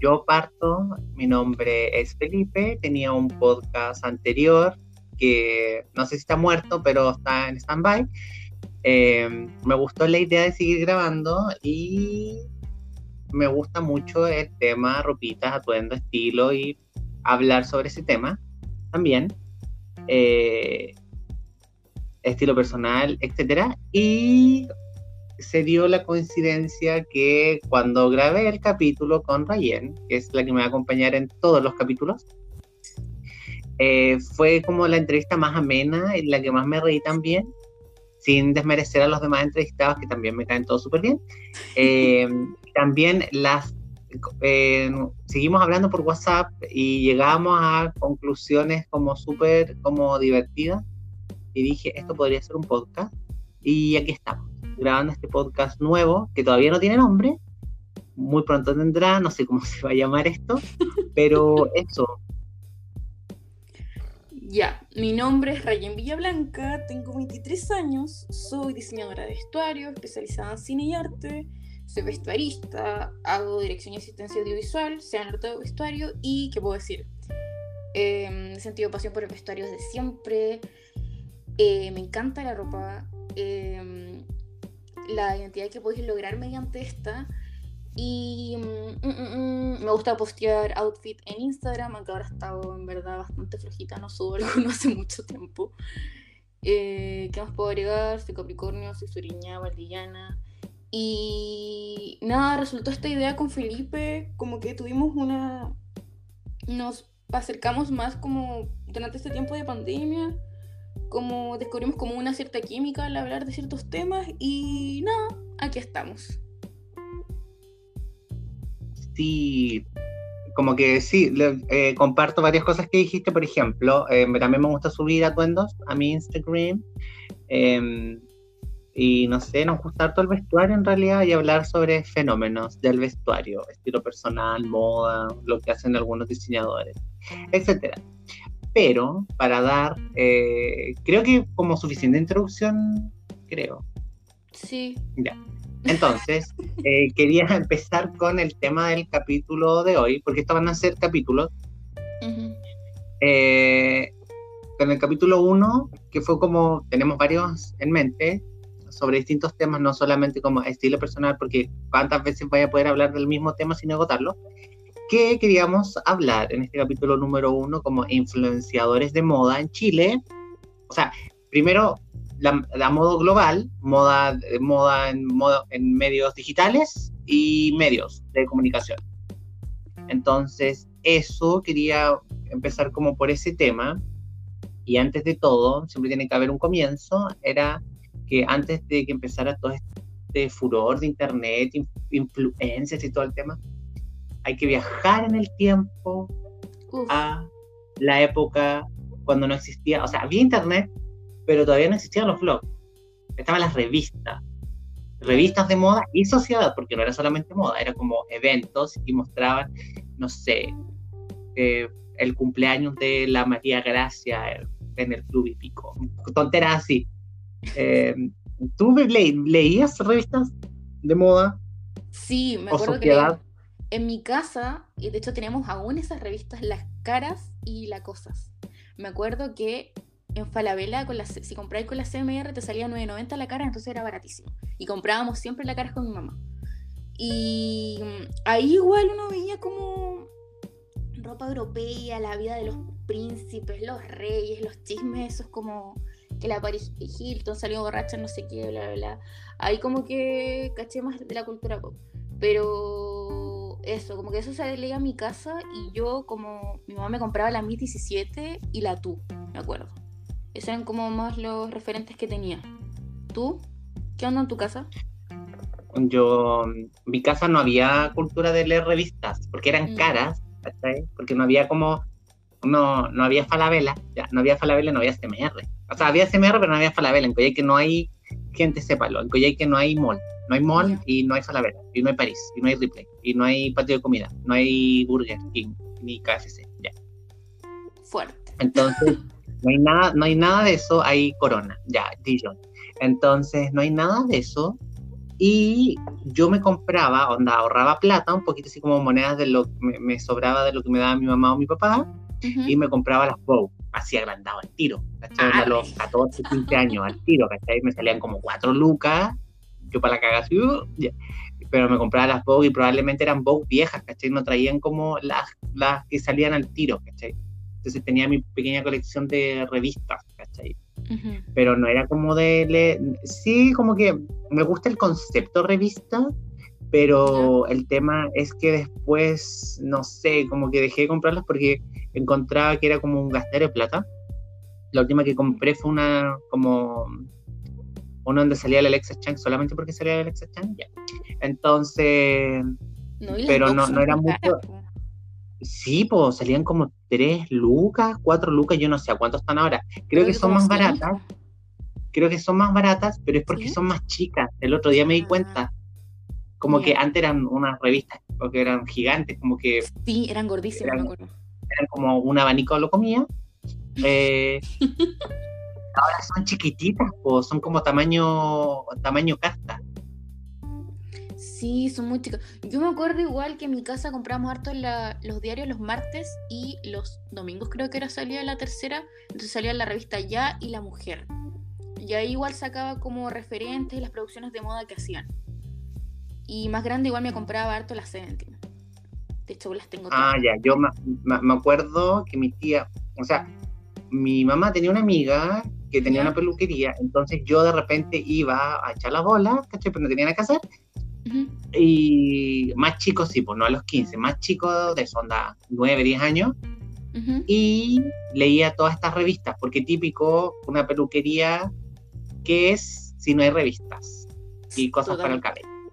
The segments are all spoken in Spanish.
yo parto, mi nombre es Felipe, tenía un podcast anterior que no sé si está muerto, pero está en stand-by. Eh, me gustó la idea de seguir grabando y me gusta mucho el tema ropitas, atuendo, estilo y hablar sobre ese tema también. Eh, estilo personal, etcétera. Y se dio la coincidencia que cuando grabé el capítulo con Rayen, que es la que me va a acompañar en todos los capítulos, eh, fue como la entrevista más amena y la que más me reí también, sin desmerecer a los demás entrevistados, que también me caen todos súper bien. Eh, también las eh, seguimos hablando por WhatsApp y llegamos a conclusiones como súper como divertidas. Y dije, esto podría ser un podcast. Y aquí estamos grabando este podcast nuevo que todavía no tiene nombre. Muy pronto tendrá, no sé cómo se va a llamar esto, pero eso. Ya, mi nombre es Rayen Villablanca, tengo 23 años, soy diseñadora de vestuario, especializada en cine y arte, soy vestuarista, hago dirección y asistencia audiovisual, sé arte de vestuario y, ¿qué puedo decir? Eh, he sentido pasión por el vestuario desde siempre, eh, me encanta la ropa, eh, la identidad que podéis lograr mediante esta. Y mm, mm, mm, me gusta postear outfit en Instagram, aunque ahora he estado en verdad bastante flojita, no subo alguno hace mucho tiempo. Eh, ¿Qué más puedo agregar? Soy Capricornio, soy Suriña, Valdillana. Y nada, resultó esta idea con Felipe, como que tuvimos una... Nos acercamos más como durante este tiempo de pandemia como descubrimos como una cierta química al hablar de ciertos temas y nada, aquí estamos. Sí, como que sí, eh, comparto varias cosas que dijiste, por ejemplo, eh, también me gusta subir atuendos a mi Instagram. Em, y no sé, nos gusta todo el vestuario en realidad y hablar sobre fenómenos del vestuario, estilo personal, moda, lo que hacen algunos diseñadores, etcétera pero para dar, eh, creo que como suficiente introducción, creo. Sí. Ya. Entonces, eh, quería empezar con el tema del capítulo de hoy, porque estos van a ser capítulos. Eh, con el capítulo 1, que fue como, tenemos varios en mente, sobre distintos temas, no solamente como estilo personal, porque cuántas veces voy a poder hablar del mismo tema sin agotarlo que queríamos hablar en este capítulo número uno como influenciadores de moda en Chile. O sea, primero la, modo global, moda, moda, en, modo, en medios digitales y medios de comunicación. Entonces, eso quería empezar como por ese tema. Y antes de todo, siempre tiene que haber un comienzo. Era que antes de que empezara todo este furor de internet, influencias y todo el tema, hay que viajar en el tiempo a la época cuando no existía, o sea, había internet, pero todavía no existían los blogs. Estaban las revistas, revistas de moda y sociedad, porque no era solamente moda, era como eventos y mostraban, no sé, eh, el cumpleaños de la María Gracia en el Club Hípico, tonteras así. Eh, ¿Tú leías revistas de moda? Sí, me acuerdo que en mi casa, y de hecho tenemos aún esas revistas, Las Caras y Las Cosas. Me acuerdo que en Falabella, con si compráis con la CMR, te salía 9.90 la cara, entonces era baratísimo. Y comprábamos siempre la cara con mi mamá. Y mm, ahí igual uno veía como ropa europea, la vida de los príncipes, los reyes, los chismes, esos como que la Paris Hilton salió borracha, no sé qué, bla, bla, bla. Ahí como que caché más de la cultura pop. Pero eso, como que eso se leía a mi casa y yo como mi mamá me compraba la Mi 17 y la Tu, me acuerdo. Esos eran como más los referentes que tenía. ¿Tú? ¿Qué onda en tu casa? Yo, en mi casa no había cultura de leer revistas, porque eran mm. caras, porque no había como, no, no había Falabella, ya, no había Falabella, no había CMR. O sea, había CMR, pero no había Falabella. En que no hay, gente sépalo, en que no hay mall. No hay mall y no hay Falabella, y no hay París, y no hay Ripley, y no hay patio de comida, no hay Burger King, ni KFC, ya. Fuerte. Entonces, no hay nada, no hay nada de eso, hay Corona, ya, Dijon. Entonces, no hay nada de eso. Y yo me compraba, onda, ahorraba plata, un poquito así como monedas de lo que me, me sobraba de lo que me daba mi mamá o mi papá, Ujú. y me compraba las Vogue, así agrandado al tiro, ¿cachai? Ah, a los 14, 15 años al tiro, ¿cachai? Me salían como 4 lucas, yo para la así, uh, ya. Pero me compraba las Vogue y probablemente eran Vogue viejas, ¿cachai? No traían como las, las que salían al tiro, ¿cachai? Entonces tenía mi pequeña colección de revistas, ¿cachai? Pero no era como de... le- Sí, como que me gusta el concepto revista, pero el tema es que después, no sé, como que dejé de comprarlas porque encontraba que era como un gastero de plata. La última que compré fue una como una donde salía la Alexa Chang solamente porque salía la Alexa Chang, ya. Entonces, No, Pero no- no era mucho- sí, pues salían como 3 lucas, 4 lucas, yo no sé a cuánto están ahora. Creo que son más baratas, creo que son más baratas, pero es porque ¿Sí? son más chicas. El otro día me di Ah. cuenta, como que antes eran unas revistas, porque eran gigantes, como que Sí, eran gordísimas, Eran- me acuerdo. eran como un abanico lo comía. Eh, ahora son chiquititas, pues son como tamaño tamaño carta. Sí, son muy chicas. Yo me acuerdo igual que en mi casa compramos harto la- los diarios los martes y los domingos creo que era salía la tercera. Entonces salía la revista Ya y La Mujer. Y ahí igual sacaba como referentes las producciones de moda que hacían. Y más grande igual me compraba harto las Seventeen. De hecho las tengo todas. Ah, ya, yo me- me acuerdo que mi tía, o sea, mi mamá tenía una amiga que tenía una peluquería, entonces yo de repente iba a echar las bolas, ¿cachai? Pero no tenía nada que hacer. Ujú. Y más chicos, sí, pues no a los 15, más chicos de sonda 9, 10 años, Ujú. y leía todas estas revistas, porque típico una peluquería que es si no hay revistas y cosas para el Total. cabello.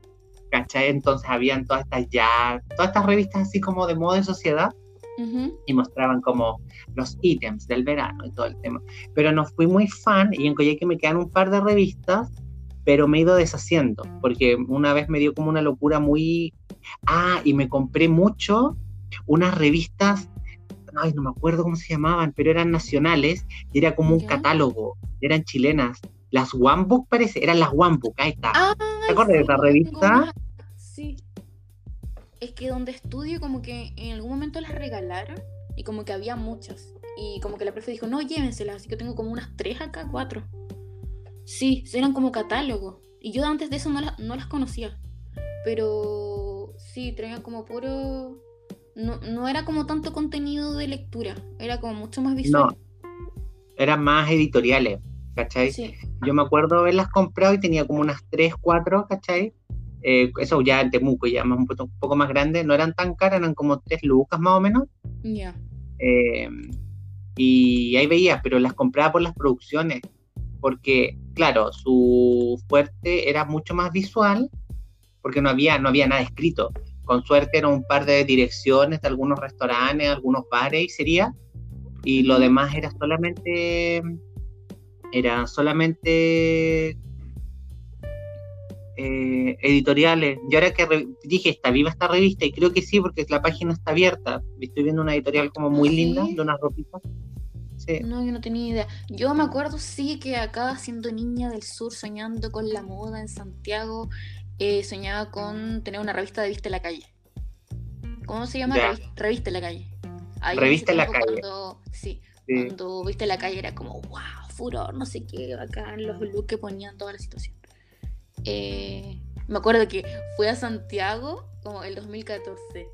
¿Cachai? Entonces habían todas estas ya, todas estas revistas así como de moda y sociedad Y mostraban como los ítems del verano y todo el tema. Pero no fui muy fan y en Coyhaique me quedan un par de revistas, pero me he ido deshaciendo, porque una vez me dio como una locura muy... Ah, y me compré mucho unas revistas, ay, no me acuerdo cómo se llamaban, pero eran nacionales y era como un Ya. catálogo, eran chilenas. Las One Book parece, eran las One Book, ahí está. Ay, ¿Te acuerdas de esa revista? Es que donde estudio, como que en algún momento las regalaron y como que había muchas. Y como que la profe dijo, no, llévenselas. Así que tengo como unas tres acá, cuatro. Sí, eran como catálogo. Y yo antes de eso no, las- no las conocía. Pero sí, traían como puro. No, no era como tanto contenido de lectura, era como mucho más visual. Eran más editoriales, ¿cachai? Sí. Yo me acuerdo haberlas comprado y tenía como unas 3, 4, ¿cachai? Eh, eso ya en Temuco, ya más, un, poco, un poco más grande, no eran tan caras, eran como 3 lucas más o menos. Ya. eh, y ahí veía, pero las compraba por las producciones, porque, claro, su fuerte era mucho más visual, porque no había, no había nada escrito. Con suerte eran un par de direcciones de algunos restaurantes, algunos bares y sería, y lo demás era solamente era solamente eh, editoriales. Y ahora que dije, ¿está viva esta revista? Y creo que sí, porque la página está abierta. Estoy viendo una editorial como muy ¿Ah, sí? linda, de unas ropitas. Sí. No, yo no tenía idea. Yo me acuerdo, sí, que acá, siendo niña del sur, soñando con la moda en Santiago, eh, soñaba con tener una revista de Vista en la Calle. ¿Cómo se llama? Revista en la Calle. Ahí Revista en la Calle. Cuando, sí, sí. cuando Vista en la Calle era como, wow, furor, no sé qué, bacán, los looks que ponían, toda la situación. Eh, me acuerdo que fui a Santiago como el 2014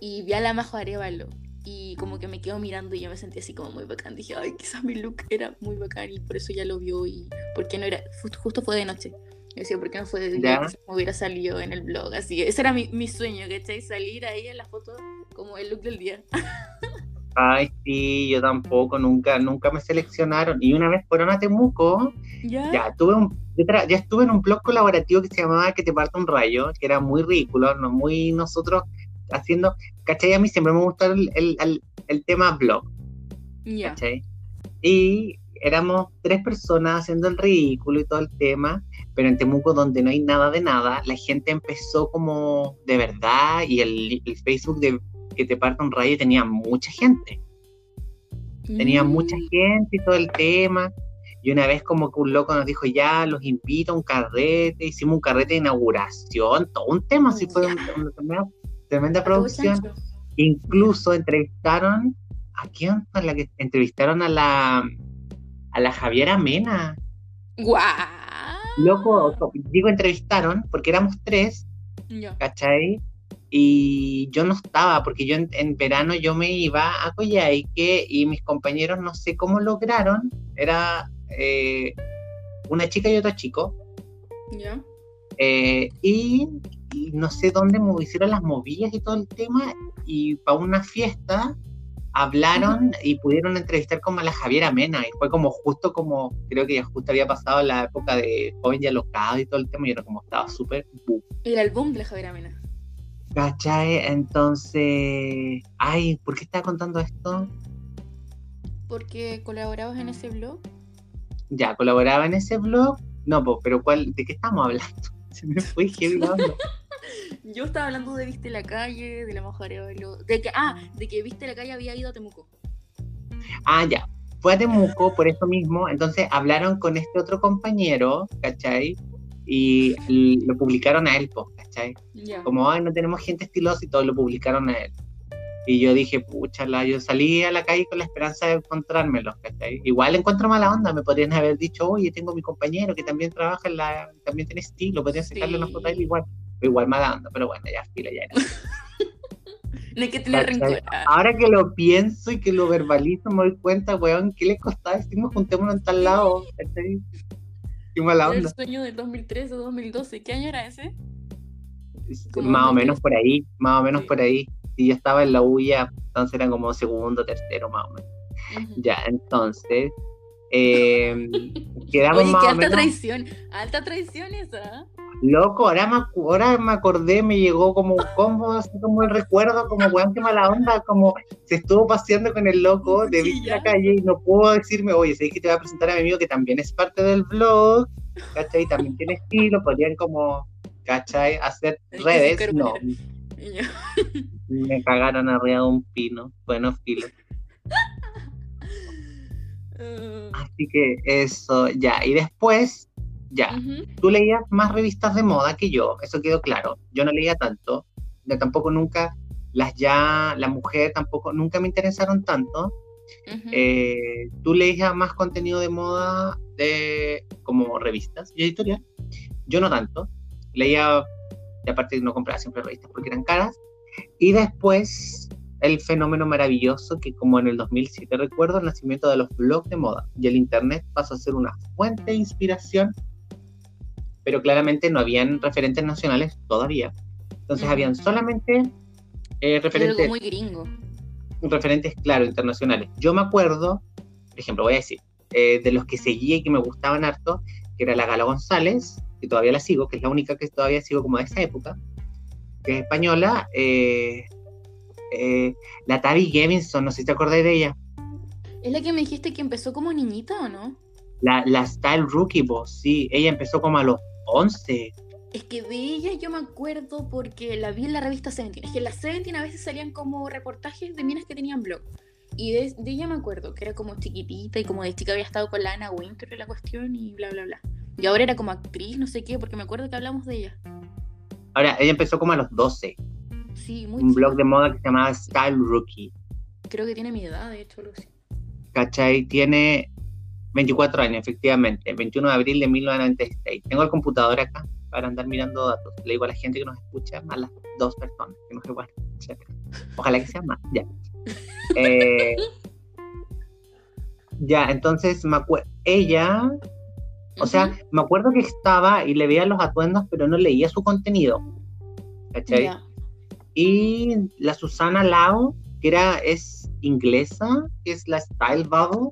y vi a la Majo Arevalo y como que me quedo mirando y yo me sentí así como muy bacán. Dije, ay, quizás mi look era muy bacán y por eso ya lo vio y por qué no era, Ju- justo fue de noche. Yo decía, ¿por qué no fue de día? Quizás me hubiera salido en el blog, así. Ese era mi, mi sueño, ¿cachai? Salir ahí en la foto como el look del día. Ay, sí, yo tampoco, nunca, nunca me seleccionaron. Y una vez fueron a Temuco, ¿Ya? ya tuve un, ya estuve en un blog colaborativo que se llamaba Que te parta un rayo, que era muy ridículo, no muy nosotros haciendo, ¿cachai? A mí siempre me gustó el, el, el- el tema blog, Ya. ¿cachai? Y éramos tres personas haciendo el ridículo y todo el tema, pero en Temuco donde no hay nada de nada, la gente empezó como de verdad y el, el Facebook de Que te parta un rayo tenía mucha gente tenía Mm, mucha gente y todo el tema. Y una vez como que un loco nos dijo, ya, los invito a un carrete, hicimos un carrete de inauguración, todo un tema, así fue una, tremenda, tremenda producción. Incluso entrevistaron, ¿a quién fue la que entrevistaron a la, a la Javiera Mena? ¡Guau! Loco, digo entrevistaron porque éramos tres, ¿cachai? Y yo no estaba, porque yo en, verano yo me iba a Coyhaique y mis compañeros no sé cómo lograron, era eh, una chica y otro chico. Ya. Eh, y, no sé dónde hicieron las movillas y todo el tema, y para una fiesta hablaron y pudieron entrevistar como a la Javiera Mena, y fue como justo como, creo que ya justo había pasado la época de joven y alocado y todo el tema, y era como estaba súper Era el boom de Javiera Mena. ¿Cachai? Entonces, ay, ¿por qué estaba contando esto? Porque colaborabas en ese blog ya, colaboraba en ese blog. No, pero ¿cuál, ¿de qué estamos hablando? Se me fue heavy Yo estaba hablando de Viste la calle, de la mojareo de que Ah, de que Viste la calle había ido a Temuco. Ah, ya. Fue a Temuco por eso mismo. Entonces hablaron con este otro compañero, ¿cachai? Y lo publicaron a él, ¿cachai? Como, ay, no tenemos gente estilosa y todo lo publicaron a él. Y yo dije, pucha, yo salí a la calle con la esperanza de encontrármelos, ¿cachai? Igual encuentro mala onda, me podrían haber dicho, oye, tengo mi compañero que también trabaja en la, también tiene estilo, podría sacarle una foto a él igual, igual mala onda, pero bueno, ya, fila, ya era. no hay que tener rencor. Ahora que lo pienso y que lo verbalizo, me doy cuenta, weón, ¿qué le costaba? Estuvimos juntémonos en tal lado, ¿cachai? Qué mala onda. El sueño del 2013 o 2012, ¿qué año era ese? Más o menos por ahí, más o menos por ahí y yo estaba en la UIA, entonces eran como segundo, tercero más o menos. Ya, entonces, eh, quedamos Oye, qué alta traición, alta traición esa. Loco, ahora me, ahora me acordé, me llegó como un combo, así como el recuerdo, como weón, qué mala onda, como se estuvo paseando con el loco de sí, la calle y no puedo decirme, oye, sé que te voy a presentar a mi amigo que también es parte del blog, ¿cachai? También tiene estilo, podrían como, ¿cachai? Hacer redes, no. Me cagaron arriba de un pino. Bueno, filo. Uh. Así que eso, ya. Y después, ya. Tú leías más revistas de moda que yo, eso quedó claro. Yo no leía tanto. Yo tampoco nunca, las ya, la mujer tampoco, nunca me interesaron tanto. Eh, tú leías más contenido de moda de como revistas y editorial. Yo no tanto. Leía, y aparte no compraba siempre revistas porque eran caras. Y después el fenómeno maravilloso que como en el 2007 recuerdo el nacimiento de los blogs de moda y el internet pasó a ser una fuente de inspiración pero claramente no habían referentes nacionales todavía. Entonces habían solamente eh, referentes muy gringo. referentes claro internacionales. Yo me acuerdo por ejemplo voy a decir eh, de los que seguía y que me gustaban harto que era la Gala González que todavía la sigo que es la única que todavía sigo como de esa época que es española, eh, eh, la Tavi Gevinson, no sé si te acordáis de ella. ¿Es la que me dijiste que empezó como niñita o no? La, la Style Rookie Boss, sí, ella empezó como a los 11. Es que de ella yo me acuerdo porque la vi en la revista Seventeen. Es que en la Seventeen a veces salían como reportajes de minas que tenían blog. Y de, ella me acuerdo, que era como chiquitita y como de chica había estado con la Anna Winter en la cuestión y bla, bla, bla. Y ahora era como actriz, no sé qué, porque me acuerdo que hablamos de ella. Ahora, ella empezó como a los 12. Sí, muy Un blog de moda que se llamaba Style Rookie. Creo que tiene mi edad, de hecho, Lucy. ¿Cachai? Tiene 24 años, efectivamente. 21 de abril de 1996. Tengo el computador acá para andar mirando datos. Le digo a la gente que nos escucha, a las dos personas, que no sé bueno. Ojalá que sea más, ya. Eh, ya, entonces me ella o sea, me acuerdo que estaba y le veía los atuendos, pero no leía su contenido. ¿Cachai? Y la Susana Lao, que era, es inglesa, que es la Style Bubble,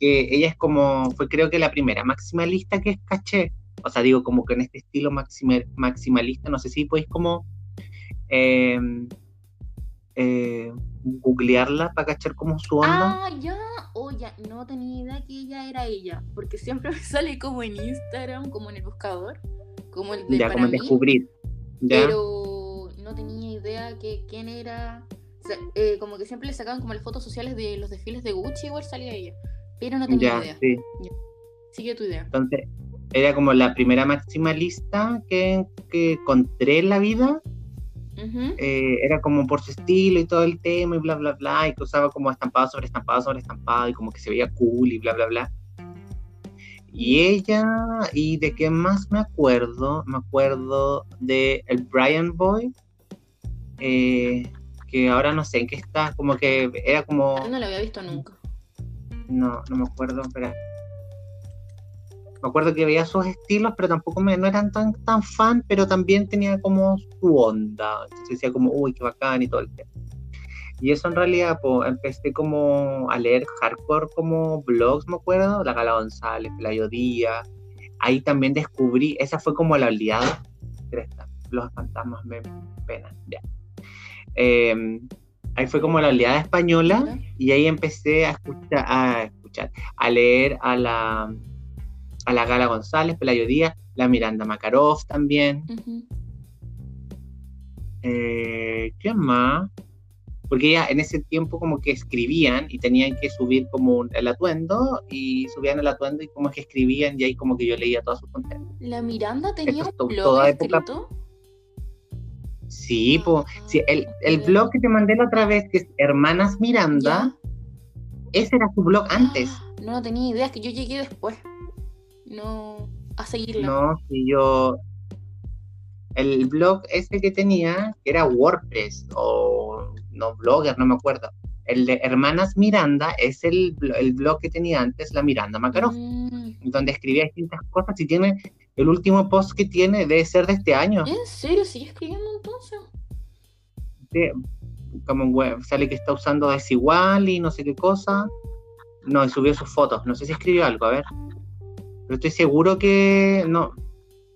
que ella es como, fue creo que la primera maximalista que es caché. O sea, digo, como que en este estilo maximalista, no sé si podéis como eh, eh, googlearla para cachar como su onda. Ah, ya, oh, ya, no tenía idea que ella era ella, porque siempre me sale como en Instagram, como en el buscador, como el de Ya, como descubrir. Pero no tenía idea que quién era. Eh, como que siempre le sacaban como las fotos sociales de los desfiles de Gucci, igual salía ella. Pero no tenía Ya, idea. sí. Sigue tu idea. Entonces, era como la primera maximalista que, que encontré en la vida. Ujú. Eh, era como por su estilo y todo el tema y bla, bla, bla. Y que usaba como estampado sobre estampado sobre estampado y como que se veía cool y bla, bla, bla. Y ella, y de qué más me acuerdo, me acuerdo de el Brian Boy, eh, que ahora no sé en qué está, como que era como, Ah, No lo había visto nunca. no, no me acuerdo, espera. Me acuerdo que veía sus estilos, pero tampoco me, no eran tan, tan fan, pero también tenía como su onda. Entonces decía como, uy, qué bacán y todo el tema. Y eso en realidad, pues, empecé como a leer hardcore como blogs, me acuerdo, La Gala González, Pelayo Díaz. Ahí también descubrí, esa fue como la oleada. Los fantasmas me penan, ya. Eh, ahí fue como la oleada española. Y ahí empecé a escuchar, a escuchar, a leer a la, a la Gala González, Pelayo Díaz, la Miranda Makarov también. Eh, ¿Qué más? Porque ya en ese tiempo como que escribían y tenían que subir como un- el atuendo y subían el atuendo y como que escribían y ahí como que yo leía todas sus tonterías. La Miranda tenía Esto un blog toda época- escrito. Sí, pues, sí, el, el blog que te mandé la otra vez, que es Hermanas Miranda, ¿Ya? ese era su blog antes. Ah, No, no tenía idea, es que yo llegué después. No, a seguirla. No, si yo. El blog ese que tenía, que era WordPress o no Blogger, no me acuerdo. El de Hermanas Miranda es el, el blog que tenía antes la Miranda Makarov, Mm, donde escribía distintas cosas y tiene el último post que tiene debe ser de este año. ¿En serio? ¿Sigue escribiendo entonces? de- como web, sale que está usando desigual y no sé qué cosa. No, y subió sus fotos. No sé si escribió algo, a ver. Pero estoy seguro que. No.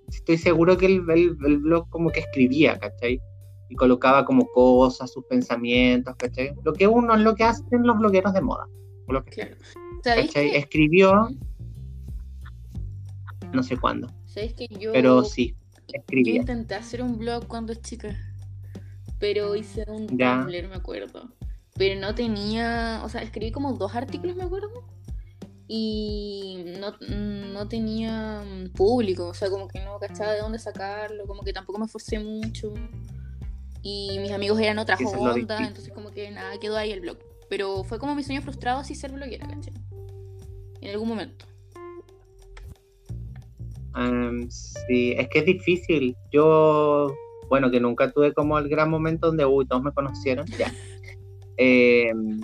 Estoy seguro que el, el- el blog como que escribía, ¿cachai? Y colocaba como cosas, sus pensamientos, ¿cachai? Lo que uno es lo que hacen los blogueros de moda. lo que Claro. ¿Sabéis ¿cachai? que, Escribió, no sé cuándo, ¿sabéis que yo, pero sí, yo escribía. intenté hacer un blog cuando es chica? Pero hice un Ya. Tumblr, me acuerdo. Pero no tenía, o sea, escribí como dos artículos, me acuerdo. Y no, no tenía mm, público, o sea, como que no cachaba de dónde sacarlo, como que tampoco me esforcé mucho. Y mis amigos eran otras ondas, entonces como que nada, quedó ahí el blog. Pero fue como mi sueño frustrado así ser bloguera, ¿cachai? En algún momento. Sí, es que es difícil. Yo, bueno, que nunca tuve como el gran momento donde, uy, todos me conocieron, ya. Em,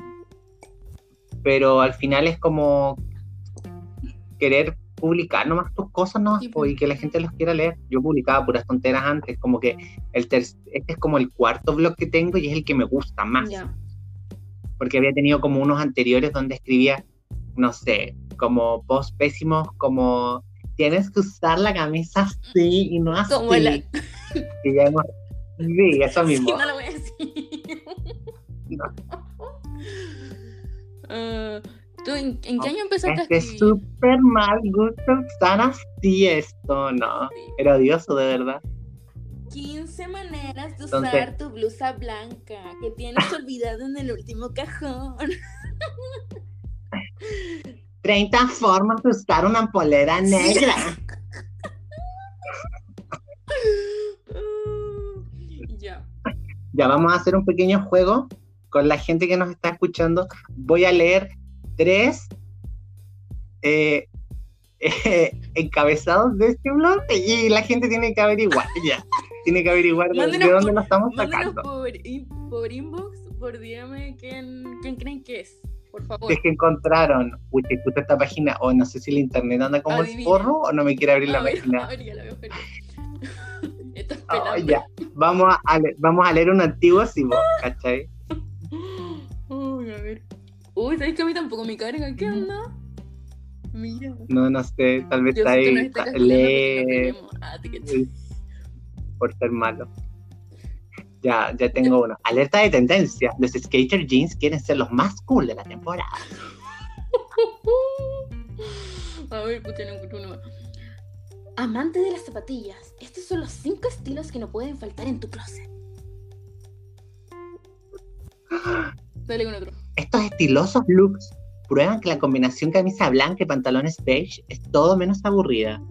pero al final es como querer publicar nomás tus cosas, ¿no? Sí, pues. y que la gente los quiera leer. Yo publicaba puras tonteras antes, como que el ter- este es como el cuarto blog que tengo y es el que me gusta más Ya. porque había tenido como uunos anteriores donde escribía, no sé, como post pésimos, como tienes que usar la camisa así y no así. Como la- Que ya hemos- Sí, eso Sí, mismo. no lo voy a decir. No. Ah, ¿Tú en, en qué año empezaste a Es que es escribir? súper mal gusto usar así esto, no. Sí. Era odioso, de verdad. 15 maneras de Entonces- usar tu blusa blanca que tienes olvidado en el último cajón. 30 formas de usar una polera negra. ya. Ya vamos a hacer un pequeño juego con la gente que nos está escuchando. Voy a leer tres eh, eh, encabezados de este blog y la gente tiene que averiguar. Ya, tiene que averiguar de, Mándenos de dónde por- lo estamos sacando. por, por inbox, por DM, quién, quién creen que es. Por favor. Si es que encontraron, uy, gusta esta página, o no sé si el internet anda como el porro o no me quiere abrir la página. la Ah, ya, vamos a, vamos a leer un antiguo así, vos, ¿cachai? Uy, a ver. Uy, ¿sabes que a mí tampoco me carga? ¿Qué onda? Mira. No, no sé, tal vez está ahí, está lee, no. Ah, te por ser malo. Ya, ya tengo uno. Alerta de tendencia. Los skater jeans quieren ser los más cool de la temporada. A ver, encuentro uno. Amante de las zapatillas, estos son los cinco estilos que no pueden faltar en tu closet. Dale con otro. Estos estilosos looks prueban que la combinación camisa blanca y pantalones beige es todo menos aburrida.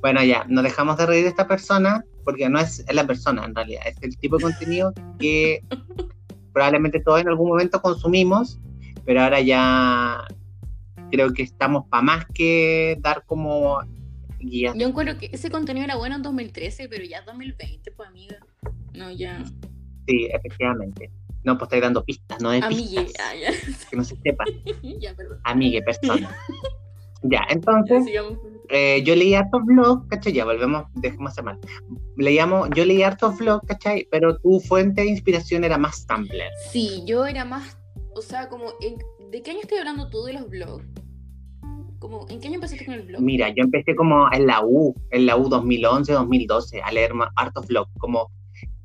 Bueno, ya, nos dejamos de reír de esta persona porque no es la persona en realidad, es el tipo de contenido que probablemente todos en algún momento consumimos, pero ahora ya creo que estamos para más que dar como guía. Yo encuentro que ese contenido era bueno en 2013, pero ya 2020, pues amiga. No, ya. Sí, efectivamente. No, pues estáis dando pistas, no de Amigue, pistas. ah, ya. Que no se sepa. ya, perdón. Amigue, persona. ya, entonces, Sigamos. Eh, yo leí hartos vlogs, ¿cachai? Ya, volvemos, dejemos hacer mal. Leíamos, yo leí hartos vlogs, ¿cachai? Pero tu fuente de inspiración era más Tumblr. Sí, yo era más, o sea, como, en- ¿de qué año estoy hablando tú de los blogs? Como, ¿en qué año empezaste con el blog? Mira, yo empecé como en la U, en la U 2011, 2012, a leer hartos vlogs, como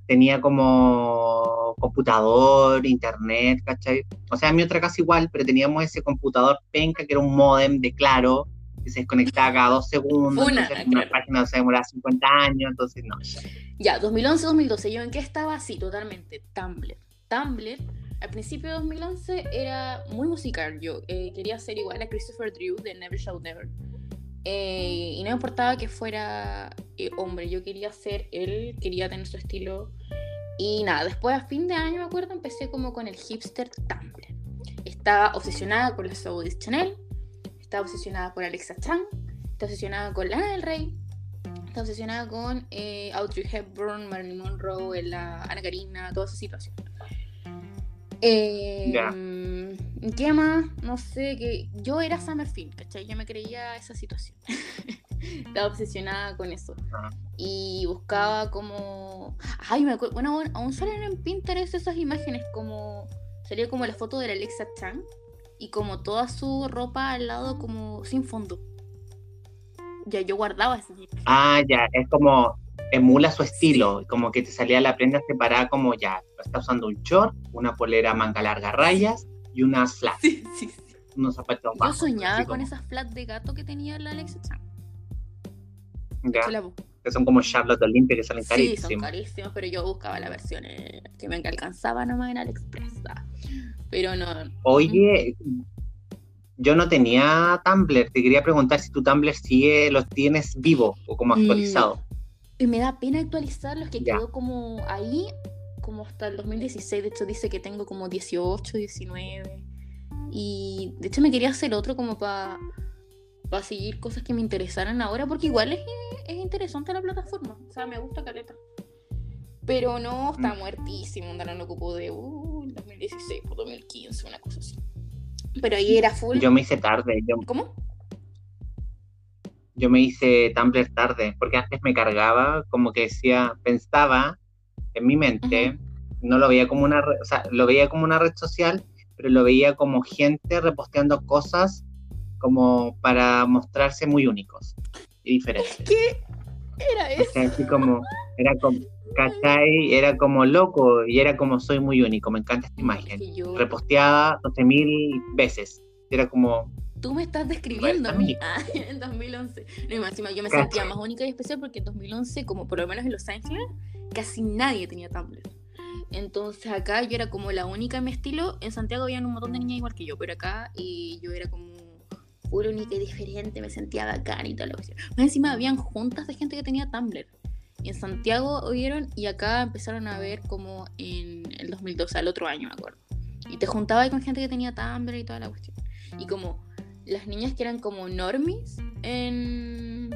tenía como computador, internet, ¿cachai? O sea, en mi otra casa igual, pero teníamos ese computador penca que era un modem de claro, que se desconectaba cada dos segundos, Una, entonces una claro. página se demoraba 50 años, entonces no. ya. Ya, 2011, 2012, ¿yo en qué estaba? Sí, totalmente, Tumblr. Tumblr, al principio de 2011 era muy musical, yo eh, quería ser igual a Christopher Drew de Never Shout Never. Eh, y no me importaba que fuera eh, hombre, yo quería ser él, quería tener su estilo. Y nada, después a fin de año, me acuerdo, empecé como con el hipster Tumblr. Estaba obsesionada con la Zoe Chanel, estaba obsesionada con Alexa Chang, estaba obsesionada con Lana del Rey, estaba obsesionada con eh, Audrey Hepburn, Marilyn Monroe, la Ana Karina, toda esa situación. Eh, Ya. ¿Qué más? No sé, que yo era Summerfield, ¿cachai? Yo me creía esa situación. Estaba obsesionada con eso. Ah. Y buscaba como... Ay, me acuerdo... Bueno, aún- salen en Pinterest esas imágenes como... Sería como la foto de la Alexa Chang y como toda su ropa al lado como sin fondo. Ya, yo guardaba imágenes. Ah, ya, es como emula su estilo, como que te salía la prenda separada como ya, está usando un short, una polera manga larga rayas y unas flats, Sí, sí, sí. unos zapatos Yo bajos. soñaba así con como, esas flats de gato que tenía la Alexa ya, Yo la. Que son como Charlotte Olimpia que salen Sí, son carísimos. carísimos, pero yo buscaba la versión eh, que me alcanzaba nomás en AliExpress. ah. Pero no. Oye, yo no tenía Tumblr, te quería preguntar si tu Tumblr sigue, los tienes vivo o como actualizado. Y me da pena actualizar los que Ya. quedó como ahí, como hasta el 2016. De hecho, dice que tengo como 18, 19. Y de hecho, me quería hacer otro como para seguir cosas que me interesaran ahora, porque igual es, es interesante la plataforma. O sea, me gusta caleta. Pero no, está Mm. muertísimo. Onda no lo ocupó de uh, 2016 o 2015, una cosa así. Pero ahí era full. Yo me hice tarde, yo, ¿Cómo? yo me hice Tumblr tarde, porque antes me cargaba, como que decía, pensaba en mi mente, no lo veía como una red, o sea, lo veía como una red social, pero lo veía como gente reposteando cosas como para mostrarse muy únicos diferentes. ¿Qué era eso? ¿cachai? Así como, era como, ¿cachai? Era como loco y era como soy muy único, me encanta esta imagen. Que yo- Reposteada 12.000 veces. Era como, Tú me estás describiendo a mí ah, en 2011. No, más yo me Cacha. sentía más única y especial porque en 2011, como por lo menos en Los Ángeles, casi nadie tenía Tumblr. Entonces acá yo era como la única en mi estilo. En Santiago había un montón de niñas igual que yo, pero acá y yo era como full única y diferente, me sentía bacán y toda la cuestión. Más encima habían juntas de gente que tenía Tumblr. Y en Santiago oyeron y acá empezaron a ver como en el 2012, al otro año me acuerdo. Y te juntabas con gente que tenía Tumblr y toda la cuestión. Y como las niñas que eran como normies en,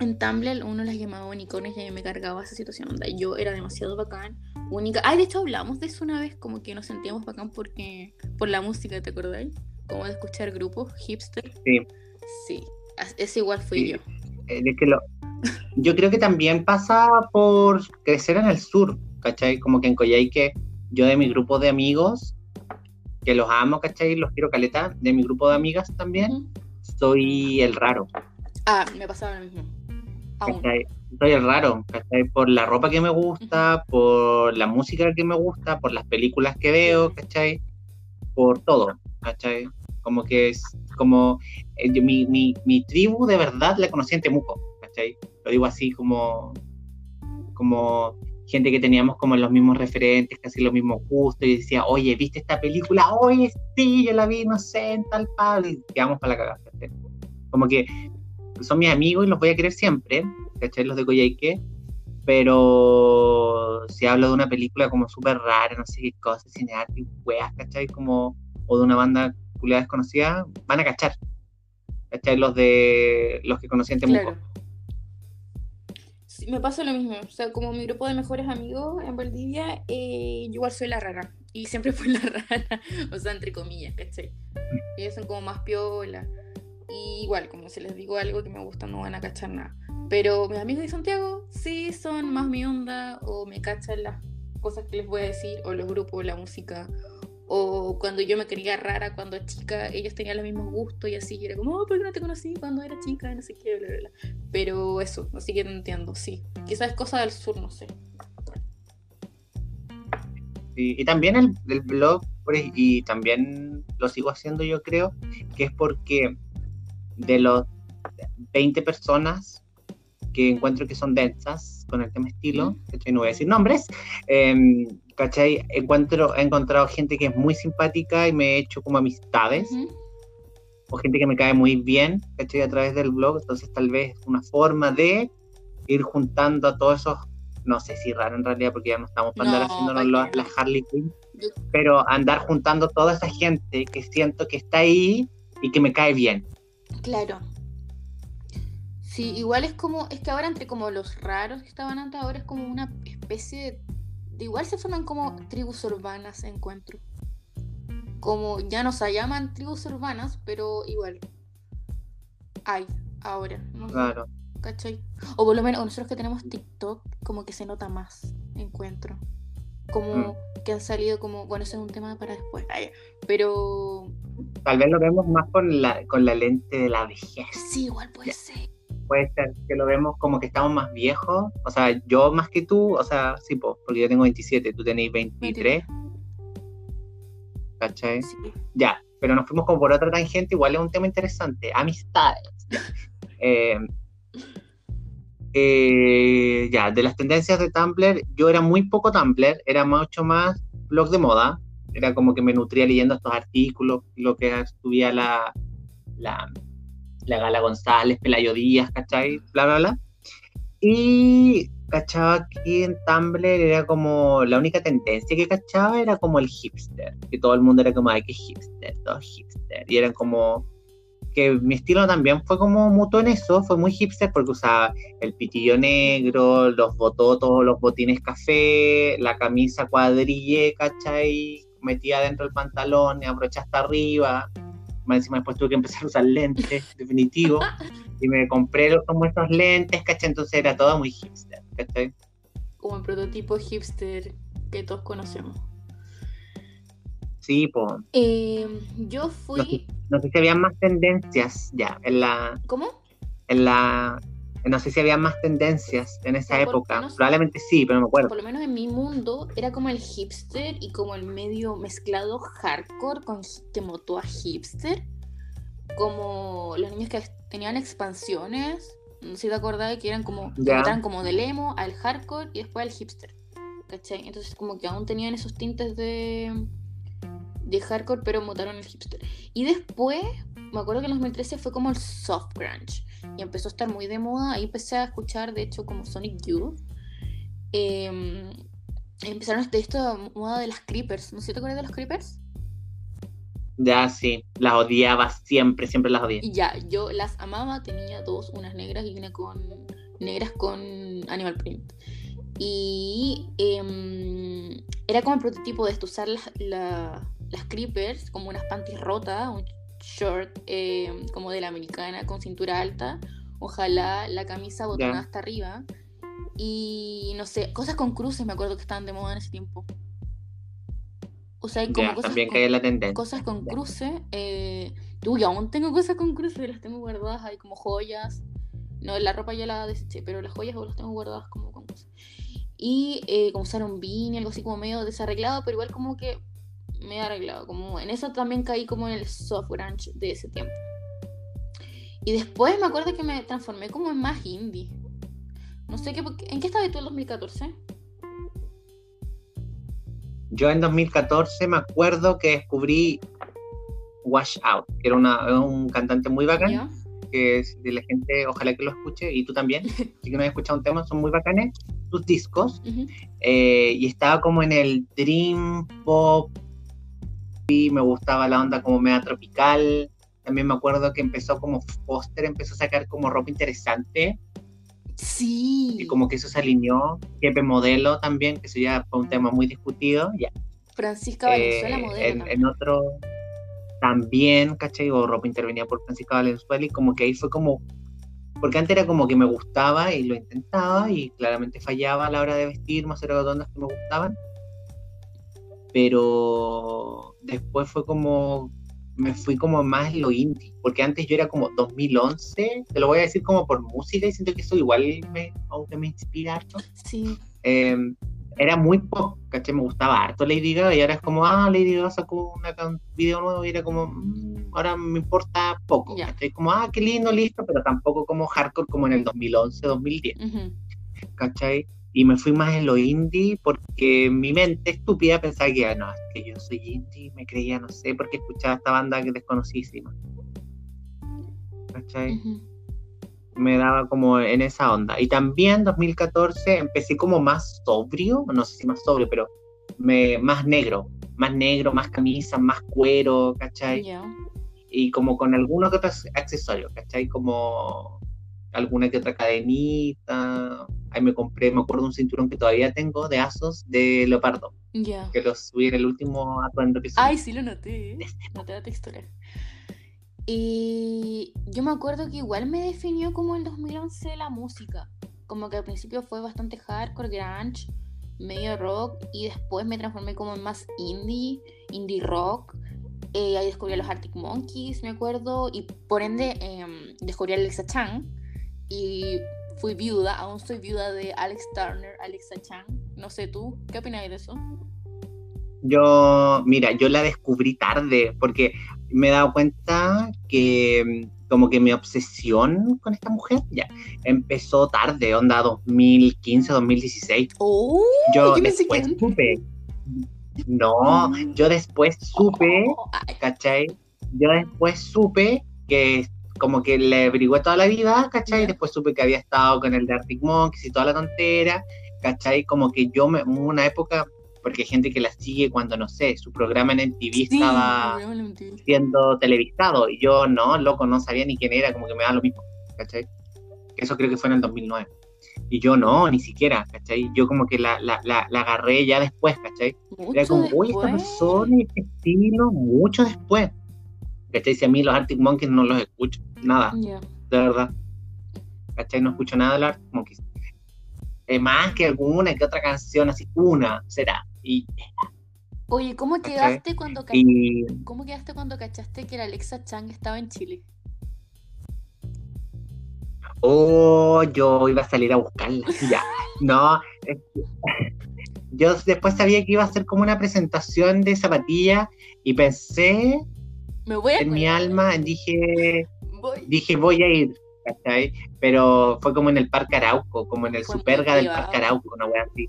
en Tumblr, uno las llamaba unicornios y a mí me cargaba esa situación. Onda, yo era demasiado bacán, única. Ay, de hecho hablamos de eso una vez, como que nos sentíamos bacán porque por la música, ¿te acordáis? Como de escuchar grupos hipster. Sí. Sí, ese igual fui Sí. yo. eh, de que lo, yo creo que también pasa por crecer en el sur, ¿cachai? Como que en Coyhaique, yo de mi grupo de amigos, que los amo, ¿cachai? Los quiero caleta, de mi grupo de amigas también, soy el raro, Ah, me pasaba lo mismo. Aún. Soy el raro, ¿cachai? Por la ropa que me gusta, por la música que me gusta, por las películas que veo, ¿cachai? Por todo, ¿cachai? Como que es como eh, mi, mi, mi tribu de verdad la conocí en Temuco, ¿cachai? Lo digo así como, como gente que teníamos como los mismos referentes, casi los mismos gustos, y decía, oye, ¿viste esta película? Oye, sí, yo la vi, no sé, en tal Pablo, y quedamos para la cagada. Como que son mis amigos y los voy a querer siempre, ¿cachai? Los de Coyhaique, pero si hablo de una película como súper rara, no sé qué cosas, cinearte weas, ¿cachai? Como, o de una banda culiada desconocida, van a cachar, ¿cachai? Los de los que conocí en Temuco. me pasa lo mismo, o sea, como mi grupo de mejores amigos en Valdivia, eh, yo igual soy la rara, y siempre fui la rara, o sea, entre comillas, ¿cachai? Mm. Ellos son como más piola, y igual, como si les digo algo que me gusta, no van a cachar nada. Pero mis amigos de Santiago sí son más mi onda o me cachan las cosas que les voy a decir o los grupos, la música. O cuando yo me quería rara cuando chica, ellos tenían los mismos gustos y así. Y era como, oh, ¿por qué no te conocí cuando era chica? No sé qué, bla, bla, bla. Pero eso, así que no entiendo, sí. Quizás es cosa del sur, no sé. Y, también el, el blog, y también lo sigo haciendo yo creo, que es porque de los 20 personas que encuentro que son densas con el tema estilo, ¿cachai? no voy a decir nombres, eh, ¿cachai? Encuentro, he encontrado gente que es muy simpática y me he hecho como amistades, o gente que me cae muy bien, ¿cachai? A través del blog, entonces tal vez una forma de ir juntando a todos esos, no sé si raro en realidad, porque ya no estamos para andar haciéndonos las Harley Quinn, pero andar juntando toda esa gente que siento que está ahí y que me cae bien. Claro, Sí, igual es como, es que ahora entre como los raros que estaban antes, ahora es como una especie de, igual se forman como tribus urbanas, encuentro. Como ya no se llaman tribus urbanas, pero igual hay ahora. claro. ¿Cachai? O por lo menos nosotros que tenemos TikTok, como que se nota más, encuentro. Como mm. que han salido como, bueno, ese es un tema para después, pero... Tal vez lo vemos más con la, con la lente de la vejez. Sí, igual puede ser puede ser que lo vemos como que estamos más viejos. O sea, yo más que tú, o sea, sí, porque yo tengo 27, tú tenés 23. ¿Cachai? Sí. Ya, pero nos fuimos como por otra tangente, igual es un tema interesante. Amistades. Eh, eh, ya, de las tendencias de Tumblr, yo era muy poco Tumblr, era mucho más blog de moda. Era como que me nutría leyendo estos artículos, lo que estudiaba la, la la Gala González, Pelayo Díaz, ¿cachai? Bla, bla, bla. Y cachaba que en Tumblr era como la única tendencia que cachaba era como el hipster, que todo el mundo era como, ay, qué hipster, todo hipster. Y eran como que mi estilo también fue como mutuo en eso, fue muy hipster porque usaba el pitillo negro, los bototos, los botines café, la camisa cuadrille, ¿cachai? Metía dentro del pantalón y abrocha hasta arriba más encima después tuve que empezar a usar lentes, definitivo, y me compré como estos lentes, ¿cachai? Entonces era todo muy hipster, ¿cachai? Como el prototipo hipster que todos conocemos. Sí, pues. yo fui... No sé, si había más tendencias ya en la... ¿Cómo? En la no sé si había más tendencias en esa época. Probablemente sí, pero no me acuerdo. Por lo menos en mi mundo era como el hipster y como el medio mezclado hardcore con que motó a hipster. Como los niños que tenían expansiones. No sé si te acordás que eran como, eran como del emo al hardcore y después al hipster. ¿Cachai? Entonces como que aún tenían esos tintes de, de hardcore, pero mutaron al hipster. Y después, me acuerdo que en 2013 fue como el soft grunge y empezó a estar muy de moda. Ahí empecé a escuchar, de hecho, como Sonic Youth. Eh, empezaron este, esta moda de las creepers. ¿No sé si te acuerdas de los creepers? Ya, sí, las odiaba siempre, siempre las odié. Y ya, yo las amaba, tenía dos, unas negras y una con negras con animal print. Y em, era como el prototipo de esto, usar las, las creepers como unas panties rotas, short eh, como de la americana con cintura alta, ojalá la camisa botonada hasta arriba y no sé, cosas con cruces me acuerdo que estaban de moda en ese tiempo. O sea, hay como cosas, con, la cosas con cruces. Eh, yo aún tengo cosas con cruces, las tengo guardadas hay como joyas. No, la ropa ya la deseché, pero las joyas las tengo guardadas como con cosas. Y eh, como usar un beanie, algo así como medio desarreglado, pero igual como que me he arreglado. Como en eso también caí como en el soft grunge de ese tiempo. Y después me acuerdo que me transformé como en más indie. No sé qué, ¿en qué estaba tú en 2014? Yo en 2014 me acuerdo que descubrí Wash Out, que era una, un cantante muy bacán, ¿Ya? que es de la gente, ojalá que lo escuche, y tú también, si que no has escuchado un tema, son muy bacanes, sus discos, eh, y estaba como en el Dream Pop, y me gustaba la onda como media tropical, también me acuerdo que empezó como Foster, empezó a sacar como ropa interesante, Sí. y como que eso se alineó, Jepe Modelo también, que eso ya fue un tema muy discutido, ya. Francisca Valenzuela Eh, modelo. en, otro también, ¿cachai? O ropa intervenía por Francisca Valenzuela y como que ahí fue como, porque antes era como que me gustaba y lo intentaba y claramente fallaba a la hora de vestir, más ondas que me gustaban, pero después fue como, me fui como más en lo indie, porque antes yo era como 2011, te lo voy a decir como por música y siento que eso igual me, aunque me inspira harto Sí. eh, era muy pop, ¿cachai? Me gustaba harto Lady Gaga y ahora es como, ah, Lady Gaga sacó una can- video nuevo y era como, mm, ahora me importa poco. ¿cachai? Como, ah, qué lindo, listo, pero tampoco como hardcore como en el 2011, 2010, Ujú. ¿cachai? Y me fui más en lo indie porque mi mente estúpida pensaba que, ah, no, es que yo soy indie, me creía, no sé, porque escuchaba esta banda que es desconocísima, ¿cachai? Ujú. me daba como en esa onda. Y también 2014 empecé como más sobrio, no sé si más sobrio, pero me, más negro, más negro, más camisa, más cuero, ¿cachai? Ya. Y como con algunos otros accesorios, ¿cachai? Como alguna que otra cadenita. Ahí me compré, me acuerdo un cinturón que todavía tengo de Asos de leopardo, Ya. que lo subí en el último atuendo que subí. Ay, sí lo noté. ¿eh? Noté la textura. Y yo me acuerdo que igual me definió como el 2011 la música. Como que al principio fue bastante hardcore, grunge, medio rock. Y después me transformé como en más indie, indie rock. Eh, ahí descubrí a los Arctic Monkeys, me acuerdo. Y por ende em, descubrí a Alexa Chang. Y fui viuda, aún soy viuda de Alex Turner, Alexa Chang. No sé tú, ¿qué opinas de eso? Yo, mira, yo la descubrí tarde porque me he dado cuenta que mm, como que mi obsesión con esta mujer ya empezó tarde, onda 2015, 2016. ¡Oh! Yo después supe. No, yo después supe, Oh, ¿cachai? Yo después supe que como que le averigué toda la vida, ¿cachai? Después supe que había estado con el de Arctic Monkeys y toda la tontera, ¿cachai? Como que yo me, una época, porque hay gente que la sigue cuando, no sé, su programa en MTV sí, estaba siendo televisado y yo no, loco, no sabía ni quién era, como que me da lo mismo, ¿cachai? Eso creo que fue en el 2009. Y yo no, ni siquiera, ¿cachai? Yo como que la, la, la, la agarré ya después, ¿cachai? Era Mucho como, uy, esta persona y este estilo, mucho después. ¿Cachai? Si a mí los Arctic Monkeys no los escucho, nada, de verdad. ¿Cachai? No escucho nada de los Arctic Monkeys. Eh, más que alguna que otra canción, así, una será. Y, Oye, ¿cómo ¿Cachai? quedaste cuando y cómo quedaste cuando cachaste que la Alexa Chang estaba en Chile? oh, yo iba a salir a buscarla. Ya, no. es que- Yo después sabía que iba a ser como una presentación de zapatillas y pensé Me voy a en mi alma, dije, Voy. dije voy a ir, ¿cachai? Pero fue como en el Parque Arauco, como en el Superga del. Parque Arauco, una wea así,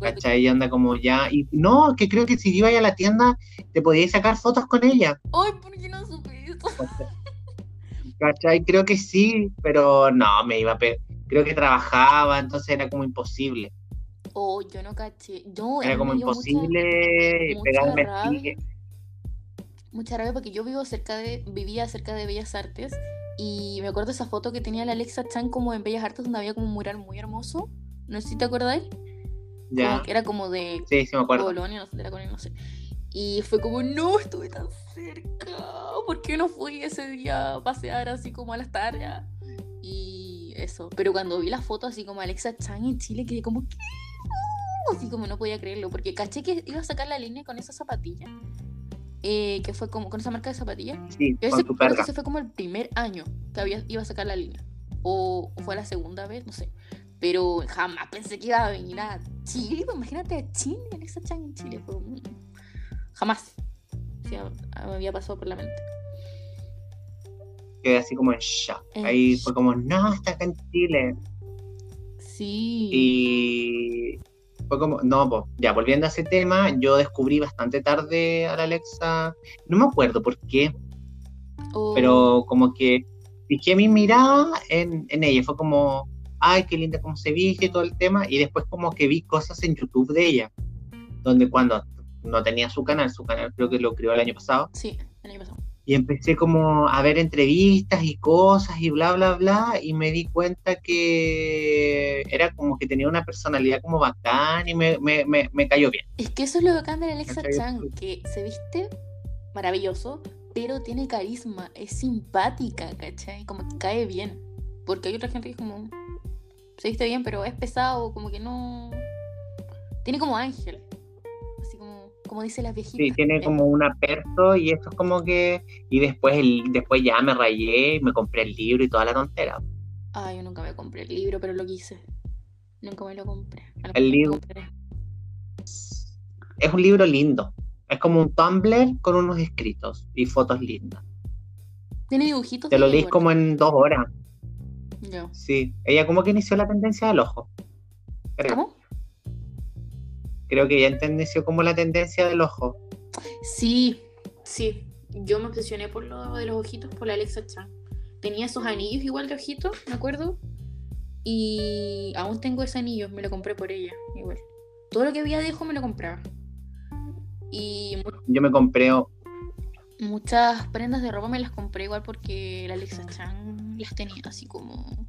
¿cachai? Y anda como ya, y no, que creo que si ibas a la tienda te podías sacar fotos con ella, Ay, ¿por qué no supe eso? ¿cachai? Creo que sí, pero no, me iba a pe- creo que trabajaba, entonces era como imposible, Oh, yo no caché. Yo, era como dio mucha- imposible mucha pegarme. Mucha rabia porque yo vivo cerca de, vivía cerca de Bellas Artes y me acuerdo esa foto que tenía la Alexa Chan como en Bellas Artes donde había como un mural muy hermoso. No sé si te acordáis. ya, que era como de sí, sí me acuerdo. Colonia, no sé, de la colonia, no sé. Y fue como, no, estuve tan cerca. ¿Por qué no fui ese día a pasear así como a las tardes? Y eso. Pero cuando vi la foto así como Alexa Chang en Chile, quedé como, ¿qué? Así como no podía creerlo. Porque caché que iba a sacar la línea con esa zapatilla. Eh, que fue como con esa marca de zapatillas. Sí, Yo con tu que ese fue como el primer año que había, iba a sacar la línea. O, o fue la segunda vez, no sé. Pero jamás pensé que iba a venir a Chile. pues, Imagínate a Chile, Alexa Chang en Chile. Fue un- Jamás. A- me había pasado por la mente. Quedé así como en shock. En Ahí shock. fue como, no, está acá en Chile. Sí. Y Fue como, no, pues, ya volviendo a ese tema, yo descubrí bastante tarde a la Alexa, no me acuerdo por qué, O- pero como que fijé mi mirada en, en ella, fue como, ay, qué linda cómo se viste y todo el tema, y después como que vi cosas en YouTube de ella, donde cuando no tenía su canal, su canal creo que lo creó el año pasado, Sí, el año pasado. Y empecé como a ver entrevistas y cosas y bla, bla, bla, y me di cuenta que era como que tenía una personalidad como bacán y me, me, me, me cayó bien. Es que eso es lo bacán de Alexa. Chang, que se viste maravilloso, pero tiene carisma, es simpática, ¿cachai? Como que cae bien. Porque hay otra gente que es como, se viste bien, pero es pesado, como que no... Tiene como ángel, como, dicen las viejitas. Sí, tiene como un aperto y eso es como que... Y después, el, después ya me rayé y me compré el libro y toda la tontera. Ay, yo nunca me compré el libro, pero lo quise. Nunca me lo compré. El libro-. Es un libro lindo. Es como un Tumblr con unos escritos y fotos lindas. Tiene dibujitos. Te lo lees como en dos horas. Ya. Sí. Ella como que inició la tendencia del ojo. Creo. ¿Cómo? Creo que ella inició como la tendencia del ojo. Sí, sí. Yo me obsesioné por lo de los ojitos por la Alexa Chang. Tenía esos anillos igual de ojitos, me acuerdo. Y aún tengo ese anillo, me lo compré por ella, igual. Todo lo que había de ojo me lo compraba. Y Yo me compré muchas prendas de ropa me las compré igual porque la Alexa Chang las tenía así como...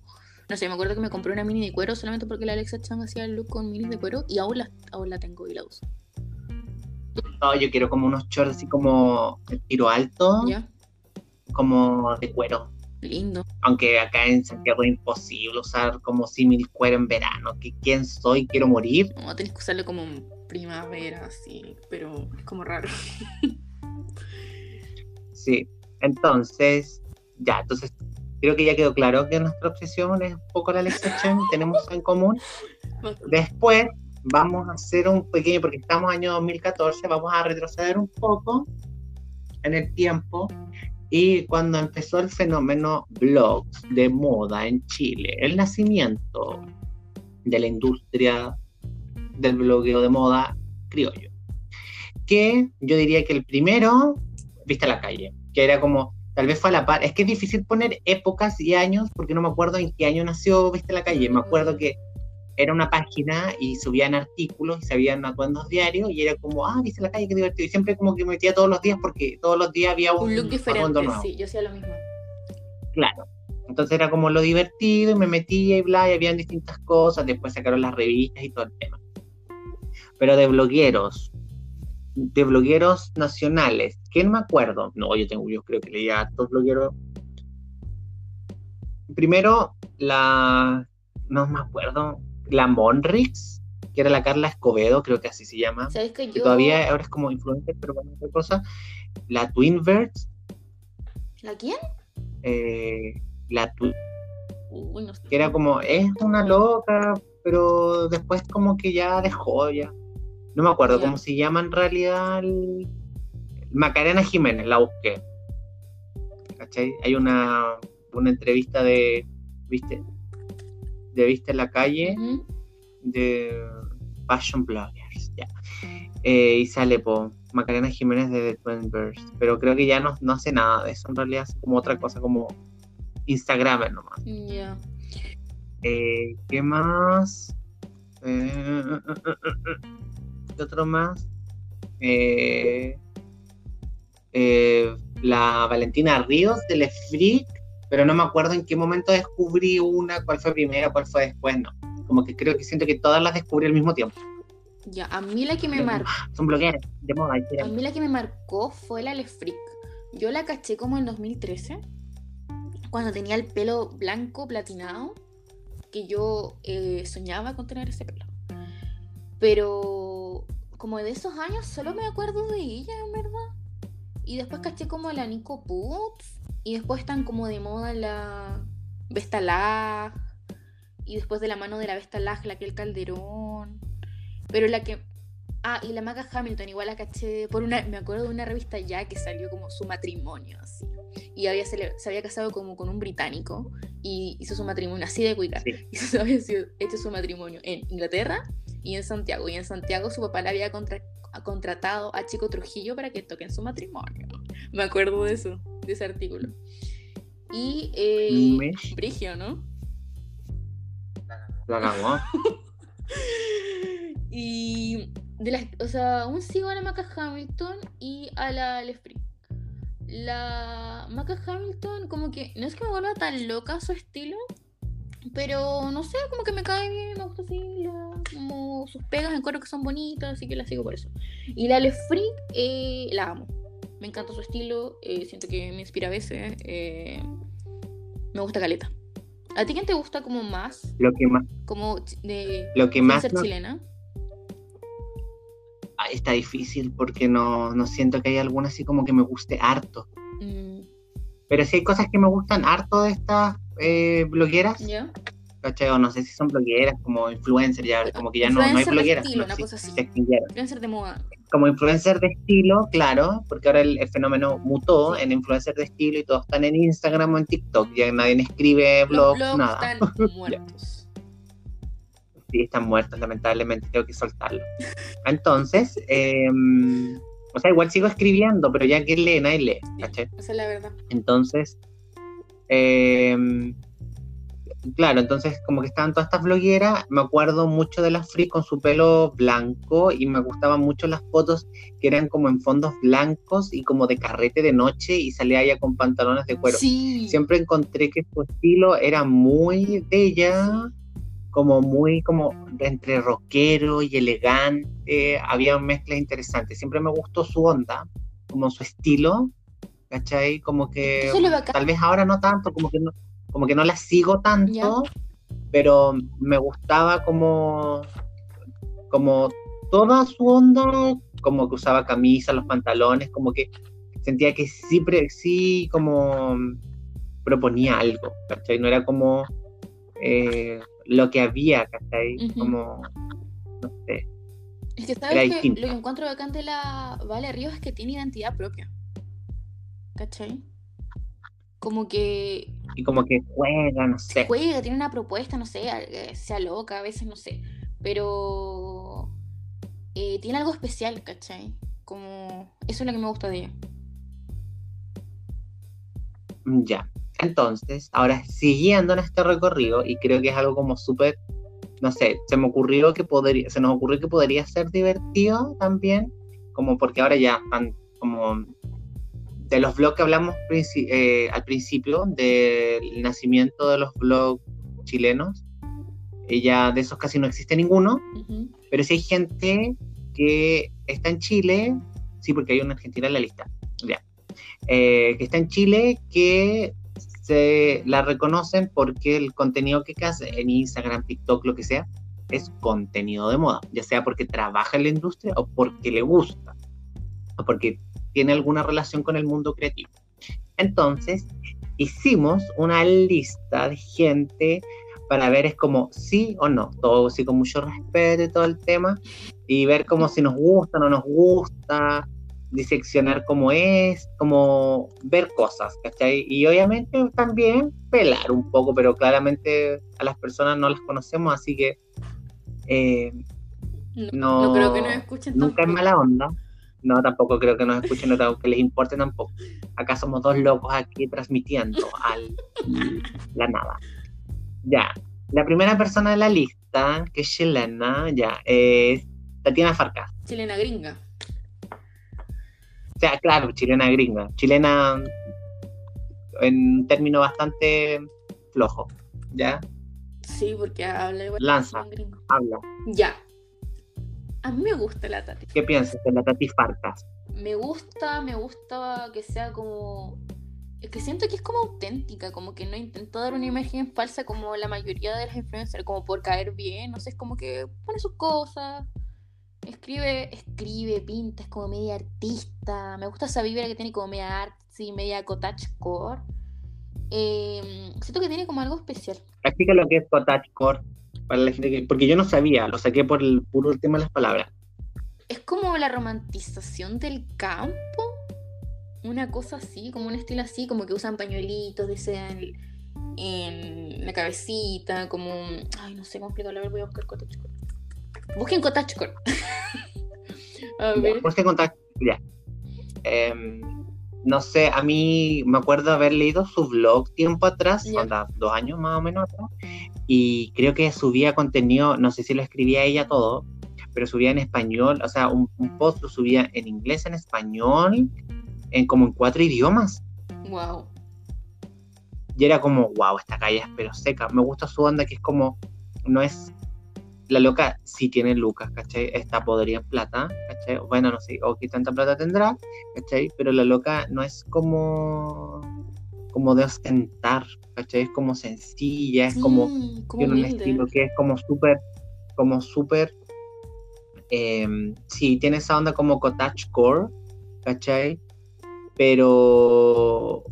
No sé, me acuerdo que me compré una mini de cuero solamente porque la Alexa Chang hacía el look con minis de cuero y aún la, aún la tengo y la uso. No, yo quiero como unos shorts así como de tiro alto, ¿Ya? como de cuero. Lindo. Aunque acá en Santiago es imposible usar como símil cuero en verano. que ¿Quién soy? Quiero morir. No, tenés que usarlo como en primavera, así, pero es como raro. Sí. Entonces, ya, entonces creo que ya quedó claro que nuestra obsesión es un poco la Alexa Chang, tenemos en común. Después vamos a hacer un pequeño, porque estamos año 2014, vamos a retroceder un poco en el tiempo. Y cuando empezó el fenómeno blogs de moda en Chile, el nacimiento de la industria del blogueo de moda criollo. Que yo diría que el primero, viste a la calle, que era como, tal vez fue a la par, es que es difícil poner épocas y años porque no me acuerdo en qué año nació Viste la calle, me acuerdo que era una página y subían artículos y se habían atuendos diarios y era como, ah, viste la calle, qué divertido. Y siempre como que me metía todos los días porque todos los días había un, Un look diferente, nuevo. sí, yo hacía lo mismo. Claro. Entonces era como lo divertido y me metía y bla, y habían distintas cosas. Después sacaron las revistas y todo el tema. Pero de blogueros, de blogueros nacionales, ¿quién me acuerdo? No, yo tengo, yo creo que leía a todos blogueros. Primero, la, no me acuerdo, la Monrix, que era la Carla Escobedo, creo que así se llama. ¿Sabes que Que yo... todavía ahora es como influencer, pero con otra cosa. La Twinverse, ¿La quién? eh, la Twin Uy, no sé. que era como, es una loca, pero después como que ya dejó ya. No me acuerdo Ya. cómo se llama en realidad. el- Macarena Jiménez, la busqué. ¿Cachai? Hay una, una entrevista de, ¿viste? De Viste en la calle, de Fashion Bloggers, ya. Eh, y sale por Macarena Jiménez de The Twinverse, pero creo que ya no, no hace nada de eso, en realidad hace como otra cosa, como Instagram nomás. Ya. Eh, ¿Qué más? Eh, ¿Qué otro más? Eh, eh, la Valentina Ríos de Le Freak, pero no me acuerdo en qué momento descubrí una, cuál fue primera, cuál fue después, no. Como que creo que siento que todas las descubrí al mismo tiempo. Ya, a mí la que me marcó, Son blogueras de moda. a mí la que me marcó fue la Le Freak. Yo la caché como en 2013, cuando tenía el pelo blanco platinado, que yo eh, soñaba con tener ese pelo. Pero como de esos años solo me acuerdo de ella, en verdad. Y después caché como la Nico Putz. Y después están como de moda la Vesta Lag. Y después de la mano de la Vesta Lag, la que el Calderón. Pero la que. Ah, y la Maca Hamilton, igual la caché por una. Me acuerdo de una revista ya que salió como su matrimonio, así. Y había se había casado como con un británico. Y hizo su matrimonio así de cuica. Sí. Y se había hecho su matrimonio en Inglaterra y en Santiago. Y en Santiago su papá le había contratado a Chico Trujillo para que toquen su matrimonio. Me acuerdo de eso, de ese artículo. Y eh, Brigio, ¿no? La cagó. y de las, o sea, aún sigo a la Maca Hamilton y a la Lefri. La Maca Hamilton, como que no es que me vuelva tan loca su estilo, pero no sé, como que me cae bien, me gusta así, como sus pegas, encuentro que son bonitas, así que la sigo por eso. Y la Lefri, eh, la amo. Me encanta su estilo, eh, siento que me inspira a veces. Eh, me gusta Caleta. ¿A ti quién te gusta como más? Lo que más. Como de lo que más ser chilena. Ah, está difícil porque no, no, siento que haya alguna así como que me guste harto. Mm. Pero sí hay cosas que me gustan harto de estas eh, blogueras. ¿Ya? ¿cachai? O no sé si son blogueras, como influencer, ya, como que ya no, no hay blogueras. Estilo, una cosa así. Influencer de moda. Como influencer de estilo, claro, porque ahora el, fenómeno mutó en influencer de estilo y todos están en Instagram o en TikTok, ya nadie escribe blogs, nada. Están muertos. sí, están muertos, lamentablemente, tengo que soltarlo. Entonces, eh, o sea, igual sigo escribiendo, pero ya que lee, nadie lee, ¿cachai? Esa es la verdad. Entonces, eh, claro, entonces como que estaban todas estas blogueras, me acuerdo mucho de la Free con su pelo blanco y me gustaban mucho las fotos que eran como en fondos blancos y como de carrete de noche y salía ella con pantalones de cuero. Siempre encontré que su estilo era muy bella, como muy como entre rockero y elegante, había mezclas interesantes. Siempre me gustó su onda, como su estilo, ¿cachai? Como que tal vez ahora no tanto, como que no como que no la sigo tanto, pero me gustaba como, como toda su onda, como que usaba camisa, los pantalones, como que sentía que sí, sí como proponía algo, ¿cachai? No era como eh, lo que había, ¿cachai? Como, no sé. Es que sabes que lo que encuentro bacán de la Vale Ríos es que tiene identidad propia. ¿Cachai? Como que y como que juega, no sé. Juega, tiene una propuesta, no sé, eh, sea loca, a veces no sé, pero eh, tiene algo especial, ¿cachai? Como eso es lo que me gusta de ella. Ya, entonces, ahora siguiendo en este recorrido, y creo que es algo como súper, no sé, se me ocurrió que podría, se nos ocurrió que podría ser divertido también, como porque ahora ya están como de los blogs que hablamos eh, al principio, del nacimiento de los blogs chilenos, ya de esos casi no existe ninguno, pero sí hay gente que está en Chile, sí, porque hay una argentina en la lista, ya, eh, que está en Chile que se la reconocen porque el contenido que hace en Instagram, TikTok, lo que sea, es contenido de moda, ya sea porque trabaja en la industria o porque le gusta, o porque tiene alguna relación con el mundo creativo. Entonces, hicimos una lista de gente para ver es como sí o no, todo así con mucho respeto y todo el tema, y ver como si nos gusta o no nos gusta, diseccionar cómo es, como ver cosas, ¿cachai? Y obviamente también pelar un poco, pero claramente a las personas no las conocemos, así que eh, no, creo que nos escuchen nunca es mala onda. No, tampoco creo que nos escuchen, no que les importe tampoco. Acá somos dos locos aquí transmitiendo al la nada. Ya, la primera persona de la lista, que es chilena, ya, es Tatiana Farcas. Chilena gringa. O sea, claro, chilena gringa. Chilena en un término bastante flojo, ¿ya? Sí, porque habla igual. Lanza, habla. Ya, a mí me gusta la Tati. ¿Qué piensas de la Tati Farcas? Me gusta, me gusta que sea como. Es que siento que es como auténtica, como que no intenta dar una imagen falsa como la mayoría de las influencers, como por caer bien, no sé, es como que pone sus cosas, escribe, escribe, pinta, es como media artista. Me gusta esa vibra que tiene como media artsy, media cottagecore. Eh, siento que tiene como algo especial. Explica lo que es cottagecore para la gente que, porque yo no sabía, lo saqué por el puro tema de las palabras. Es como la romantización del campo, una cosa así, como un estilo así, como que usan pañuelitos, desean en la cabecita, como, ay, no sé cómo explicarlo, a ver, voy a buscar Busquen Cottagecore. A Ya, ver. Busquen contacto. Ya. Em, no sé, a mí me acuerdo haber leído su blog tiempo atrás, onda, dos años más o menos atrás, y creo que subía contenido, no sé si lo escribía ella todo, pero subía en español, o sea, un, un post lo subía en inglés, en español, en como en cuatro idiomas. Wow. Y era como, wow, esta calle es pero seca. Me gusta su onda que es como, no es. La loca sí tiene lucas, ¿cachai? Está podrida en plata, ¿cachai? Bueno, no sé, o qué tanta plata tendrá, ¿cachai? Pero la loca no es como. como de ostentar, ¿cachai? Es como sencilla, es como. Mm, como tiene un estilo que es como súper. como súper. em, sí, tiene esa onda como cottagecore, ¿cachai? Pero.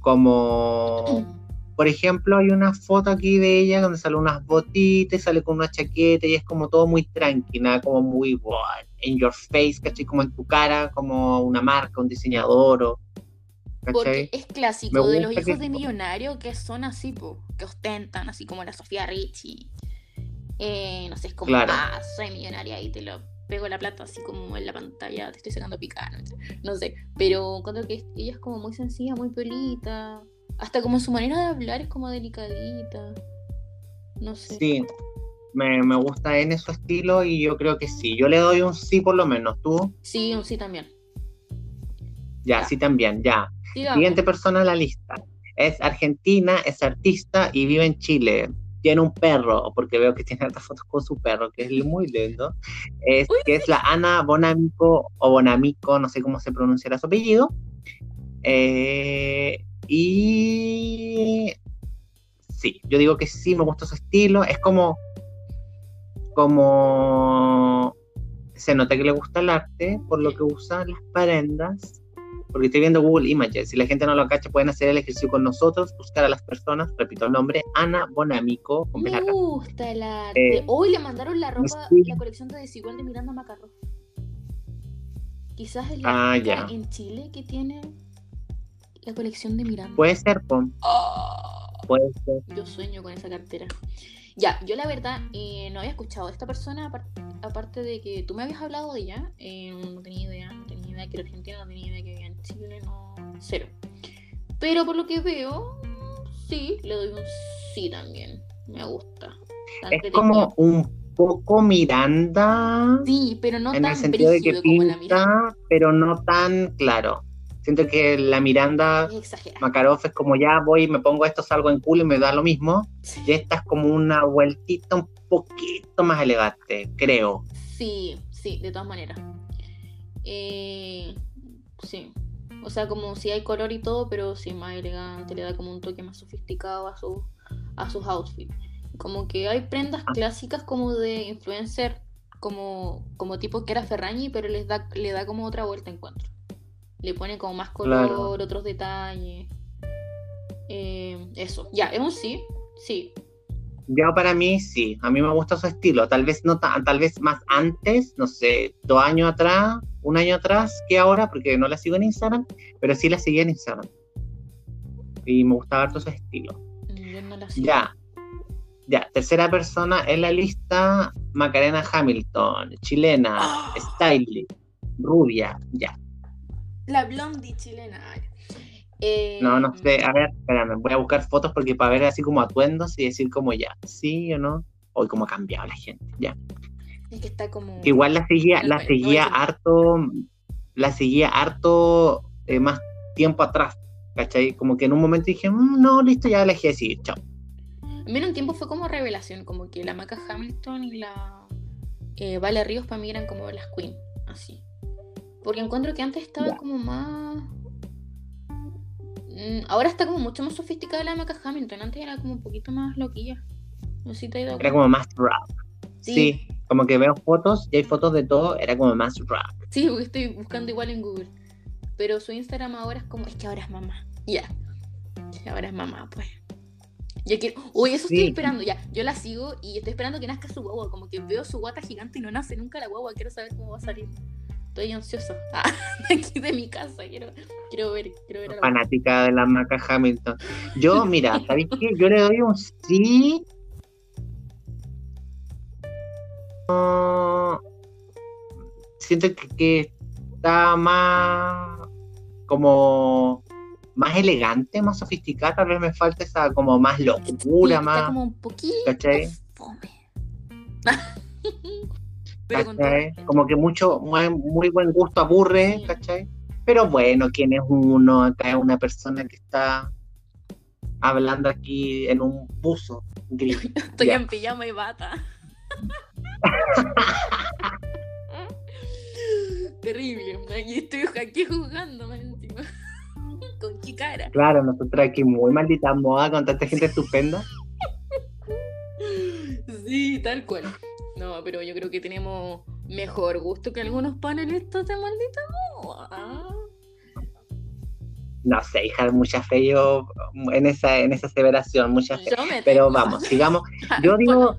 como por ejemplo, hay una foto aquí de ella donde sale unas botitas, sale con una chaqueta y es como todo muy tranquila, como muy wow, in your face, ¿cachai? Como en tu cara, como una marca, un diseñador, o, Porque es clásico de los hijos que- de millonario que son así, po, que ostentan, así como la Sofía Richie. Eh, no sé, es como, Claro. ah, soy millonaria y te lo pego la plata así como en la pantalla, te estoy sacando picano. No sé, pero cuando que ella es como muy sencilla, muy pelita. Hasta como su manera de hablar es como delicadita. No sé. Sí, me, me gusta en su estilo y yo creo que sí. Yo le doy un sí por lo menos. ¿Tú? Sí, un sí también. Ya, Ya. sí también, ya. Siguiente persona en la lista. Es argentina, es artista y vive en Chile. Tiene un perro, porque veo que tiene hartas fotos con su perro, que es muy lindo. Es, Uy, que es la Ana Bonamico, o Bonamico, no sé cómo se pronunciará su apellido. Eh, y sí, yo digo que sí, me gusta su estilo. Es como, como se nota que le gusta el arte por lo que usa las prendas. Porque estoy viendo Google Images. Si la gente no lo cacha, pueden hacer el ejercicio con nosotros, buscar a las personas. Repito el nombre: Ana Bonamico. Me gusta el arte. Eh, Hoy le mandaron la ropa, sí. la colección de Desigual de Miranda Macarrón. Quizás es Ah, ya. en Chile que tiene la colección de Miranda. Puede ser, pon, Ah, puede ser. yo sueño con esa cartera. Ya, yo la verdad eh, no había escuchado a esta persona, apar- aparte de que tú me habías hablado de ella, eh, no tenía idea, no tenía idea que era argentina, no tenía idea que vivía en Chile, no, cero. Pero por lo que veo, sí, le doy un sí también, me gusta. Es como un poco Miranda. Sí, pero no en tan el sentido de que brígido como la pinta, pero no tan claro. Siento que la Miranda. Makarov es como ya voy, me pongo esto, salgo en culo y me da lo mismo. Sí. Y esta es como una vueltita un poquito más elegante, creo. Sí, sí, de todas maneras. Eh, sí. O sea, como si hay color y todo, pero sí más elegante, le da como un toque más sofisticado a, su, a sus outfits. Como que hay prendas Ah. clásicas como de influencer, como, como tipo que era Ferragni, pero les da, le da como otra vuelta encuentro. Le pone como más color, Claro. otros detalles. Eh, eso, ya, es un sí, sí. Ya para mí sí, a mí me gusta su estilo. Tal vez no tal vez más antes, no sé, dos años atrás, un año atrás que ahora, porque no la sigo en Instagram, pero sí la seguía en Instagram. Y me gustaba harto su estilo. Mm, Yo no la sigo. Ya. Ya, tercera persona en la lista, Macarena Hamilton, chilena, stylish, rubia, ya. La blondie chilena. Eh, No, no sé, a ver, espérame, voy a buscar fotos porque para ver así como atuendos y decir como ya, sí o no. Hoy como ha cambiado la gente, ya. Es que está como. Igual la seguía, la seguía harto, la seguía harto eh, más tiempo atrás, ¿cachai? Como que en un momento dije, "Mm, no, listo, ya la dejé de seguir, chao. Menos un tiempo fue como revelación, como que la Maca Hamilton y la eh, Vale Ríos para mí eran como las Queen, así. Porque encuentro que antes estaba como más. Mm, Ahora está como mucho más sofisticada la Maca Hamilton. Antes era como un poquito más loquilla. No sé si te Era como más rap. Sí. Sí. como que veo fotos y hay fotos de todo, era como más rap. Sí, porque estoy buscando igual en Google. Pero su Instagram ahora es como. Es que ahora es mamá. Ya. Ahora es mamá, pues. Yo quiero. Uy, eso estoy esperando. Ya. Yo la sigo y estoy esperando que nazca su guagua. Como que veo su guata gigante y no nace nunca la guagua. Quiero saber cómo va a salir. Estoy ansiosa. Ah, aquí de mi casa. Quiero, quiero ver. Quiero ver a la. Fanática de la Maca Hamilton. Yo, mira, ¿sabéis qué? Yo le doy un sí. siento que, que está más como más elegante, más sofisticada, tal vez me falta esa como más locura, Está más, como un poquito ¿cachai? fome. Como que mucho, muy, muy buen gusto aburre. ¿cachai? Pero bueno, ¿quién es uno? Acá es una persona que está hablando aquí en un buzo gris. Estoy Ya. en pijama y bata. Terrible. Aquí estoy aquí jugando, encima. Con qué cara. Claro, nosotros aquí muy maldita moda con tanta gente estupenda. Sí, tal cual. No, pero yo creo que tenemos mejor gusto que algunos panelistas de maldita moda. No sé, hija, mucha fe yo en esa, en esa aseveración, mucha fe. Pero vamos, sigamos. Yo digo-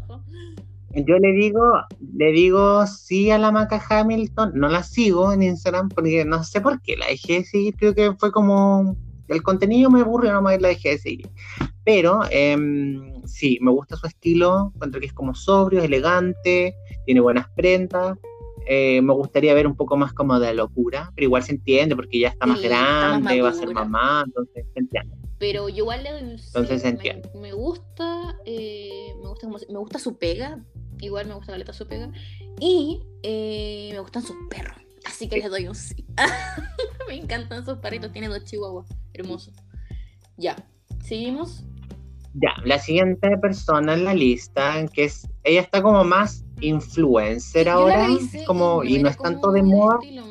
Yo le digo, le digo sí a la Maca Hamilton, no la sigo en Instagram porque no sé por qué la dejé de seguir, creo que fue como el contenido me aburrió nomás y la dejé de seguir. Pero em, sí, me gusta su estilo, encuentro que es como sobrio, elegante, tiene buenas prendas. eh, me gustaría ver un poco más como de locura, pero igual se entiende porque ya está más está más grande, va a ser mamá, entonces se entiende. Pero yo igual le doy un Entonces sí, entiendo. me, me gusta, eh, me gusta como- me gusta su pega, igual me gusta Galeta su pega, y eh, me gustan sus perros, así que les doy un sí. me encantan sus perritos, tiene dos chihuahuas, hermosos. Ya, seguimos. Ya, la siguiente persona en la lista, que es, ella está como más influencer Yo ahora, como, y no es como tanto de moda, estilo.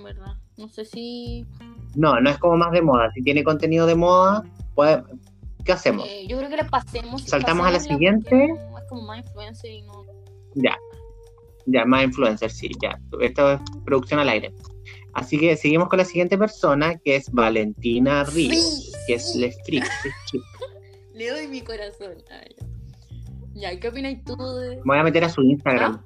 No sé si. no, no es como más de moda, si tiene contenido de moda, ¿qué hacemos? eh, yo creo que la pasemos. ¿Saltamos a la siguiente? no- Es como más influencer y no. Ya, ya, más influencer, sí, ya, esto es producción al aire. Así que seguimos con la siguiente persona, que es Valentina Ríos, Sí, que es sí. Le Freak, es chica. Le doy mi corazón. Ah, ya. ¿qué opinas tú de.? Me voy a meter a su Instagram, ¿Ah?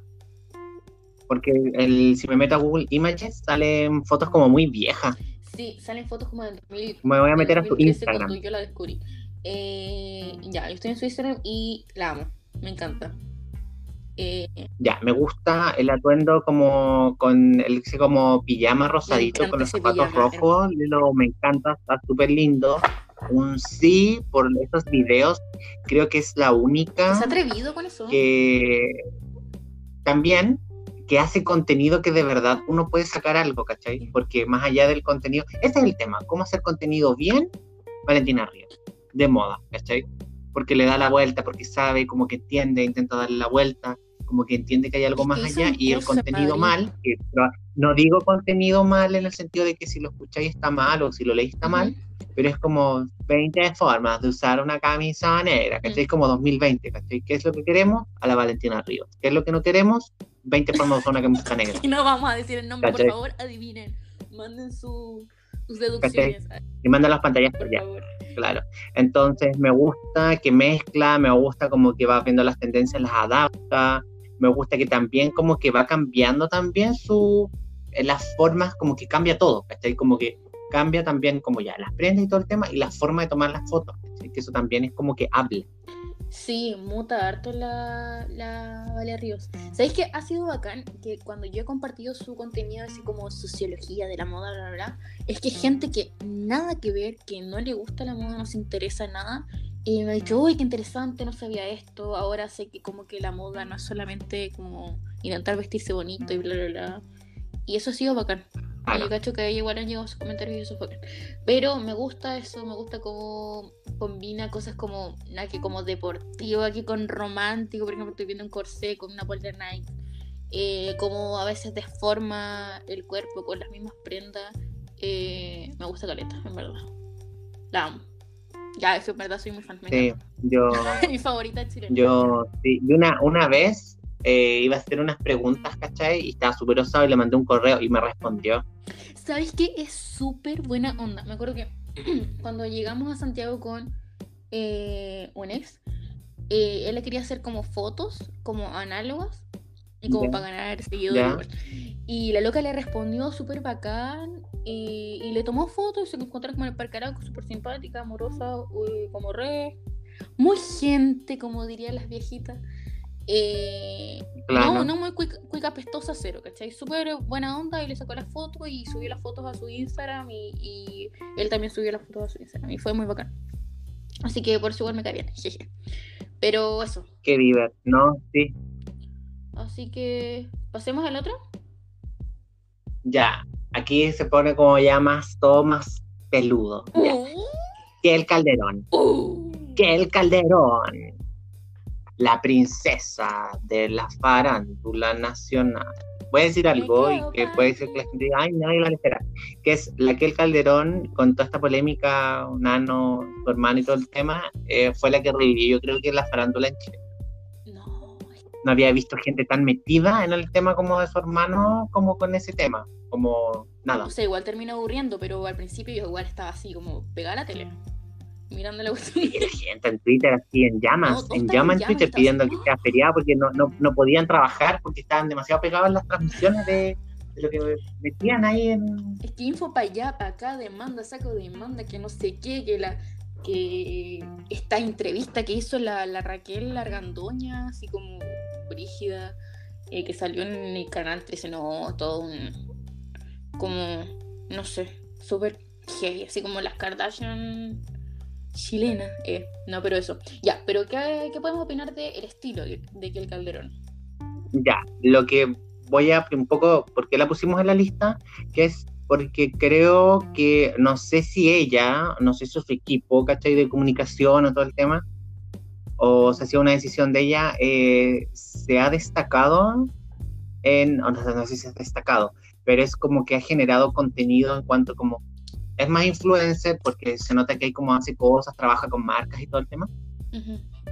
porque el, si me meto a Google Images salen fotos como muy viejas. Sí, salen fotos como del 2000. Me voy a meter a su 2013 Instagram. Yo la descubrí. Eh, ya, yo estoy en su Instagram y la amo. Me encanta. Eh, Ya, me gusta el atuendo como con el como pijama rosadito con los zapatos pijama, rojos, lo, me encanta, está súper lindo. Un sí por esos videos, creo que es la única ¿Se ha atrevido con eso? que también que hace contenido que de verdad uno puede sacar algo, ¿cachai? Porque más allá del contenido, ese es el tema, cómo hacer contenido bien, Valentina Ríos, de moda, ¿cachai? Porque le da la vuelta, porque sabe, como que entiende, intenta darle la vuelta, como que entiende que hay algo más allá y el contenido mal, que no digo contenido mal en el sentido de que si lo escucháis está mal o si lo leís está mal, pero es como 20 formas de usar una camisa negra, ¿cachai? Mm. Como 2020, ¿cachai? ¿Qué es lo que queremos? A la Valentina Ríos. ¿Qué es lo que no queremos? 20 formas de usar una camisa negra. Y no vamos a decir el nombre, ¿Cachai? por favor, adivinen. Manden su, sus deducciones. Y manda las pantallas Por allá, favor. claro. Entonces me gusta que mezcla, me gusta como que va viendo las tendencias, las adapta, me gusta que también como que va cambiando también su, las formas, como que cambia todo, ¿cachai? Como que cambia también como ya las prendas y todo el tema y la forma de tomar las fotos, ¿cachai? Que eso también es como que habla. Sí, muta harto la, la Ríos. ¿Sabéis que ha sido bacán que cuando yo he compartido su contenido, así como sociología de la moda, bla, bla, bla, es que gente que nada que ver, que no le gusta la moda, no se interesa nada, y me ha dicho, uy, qué interesante, no sabía esto, ahora sé que como que la moda no es solamente como intentar vestirse bonito y bla, bla, bla. Y eso ha sido bacán. Y yo cacho que igual han llegado sus comentarios y eso fue bacán. Pero me gusta eso, me gusta cómo combina cosas como que como deportivo aquí con romántico, por ejemplo, estoy viendo un corsé con una polera Nike. Eh, como a veces deforma el cuerpo con las mismas prendas. Eh, me gusta Caleta, en verdad. La amo. Ya, eso en verdad soy muy fan. Sí, yo, Mi favorita chilena. yo, sí, y una, una vez eh, iba a hacer unas preguntas, ¿cachai? Y estaba súper osado y le mandé un correo y me respondió. ¿Sabes qué? Es súper buena onda. Me acuerdo que cuando llegamos a Santiago con eh, un ex, eh, él le quería hacer como fotos, como análogas, y como para ganar seguidores. Y la loca le respondió súper bacán, y, y le tomó fotos, y se encontraron como en el Parque Arauco, súper simpática, amorosa, eh, como re. Muy gente, como dirían las viejitas. Eh, no, no muy cuica, apestosa, cero, ¿cachai? Súper buena onda y le sacó las fotos y subió las fotos a su Instagram y, él también subió las fotos a su Instagram y fue muy bacán. Así que por eso igual me cae bien, jeje. Pero eso. Qué divertido, ¿no? Sí. Así que, ¿pasemos al otro? Ya, aquí se pone como ya más, todo más peludo. Uh. Que el Calderón. Uh. Que el Calderón la princesa de la farándula nacional. Voy a decir algo y que puede ser que la gente diga, ay, nadie la espera. Que es la que el Calderón, con toda esta polémica, Nano, su hermano y todo el tema, eh, fue la que revivió, yo creo que la farándula en Chile. No. Había visto gente tan metida en el tema como de su hermano, como con ese tema. Como nada. No sé, igual terminó aburriendo, pero al principio yo igual estaba así, como pegada a la tele mirando la Y la gente en Twitter así en llamas, en llamas en Twitter pidiendo que sea feriado porque no, no, no, podían trabajar porque estaban demasiado pegados en las transmisiones de, lo que metían ahí en. Es que info para allá, para acá, demanda, saco demanda, que no sé qué, que la que esta entrevista que hizo la, la Raquel Largandoña, así como brígida, eh, que salió en el canal 13, no, todo un. como, no sé, súper gay, así como las Kardashian chilena. Eh, no, pero eso. Ya, pero ¿qué, podemos opinar del estilo de, de Kiel Calderón? Ya, lo que voy a un poco, ¿por qué la pusimos en la lista? Que es porque creo que, no sé si ella, no sé si su equipo, ¿cachai? De comunicación o todo el tema, o se ha sido una decisión de ella, eh, se ha destacado en, no, no sé si se ha destacado, pero es como que ha generado contenido en cuanto como es más influencer porque se nota que hay como hace cosas, trabaja con marcas y todo el tema,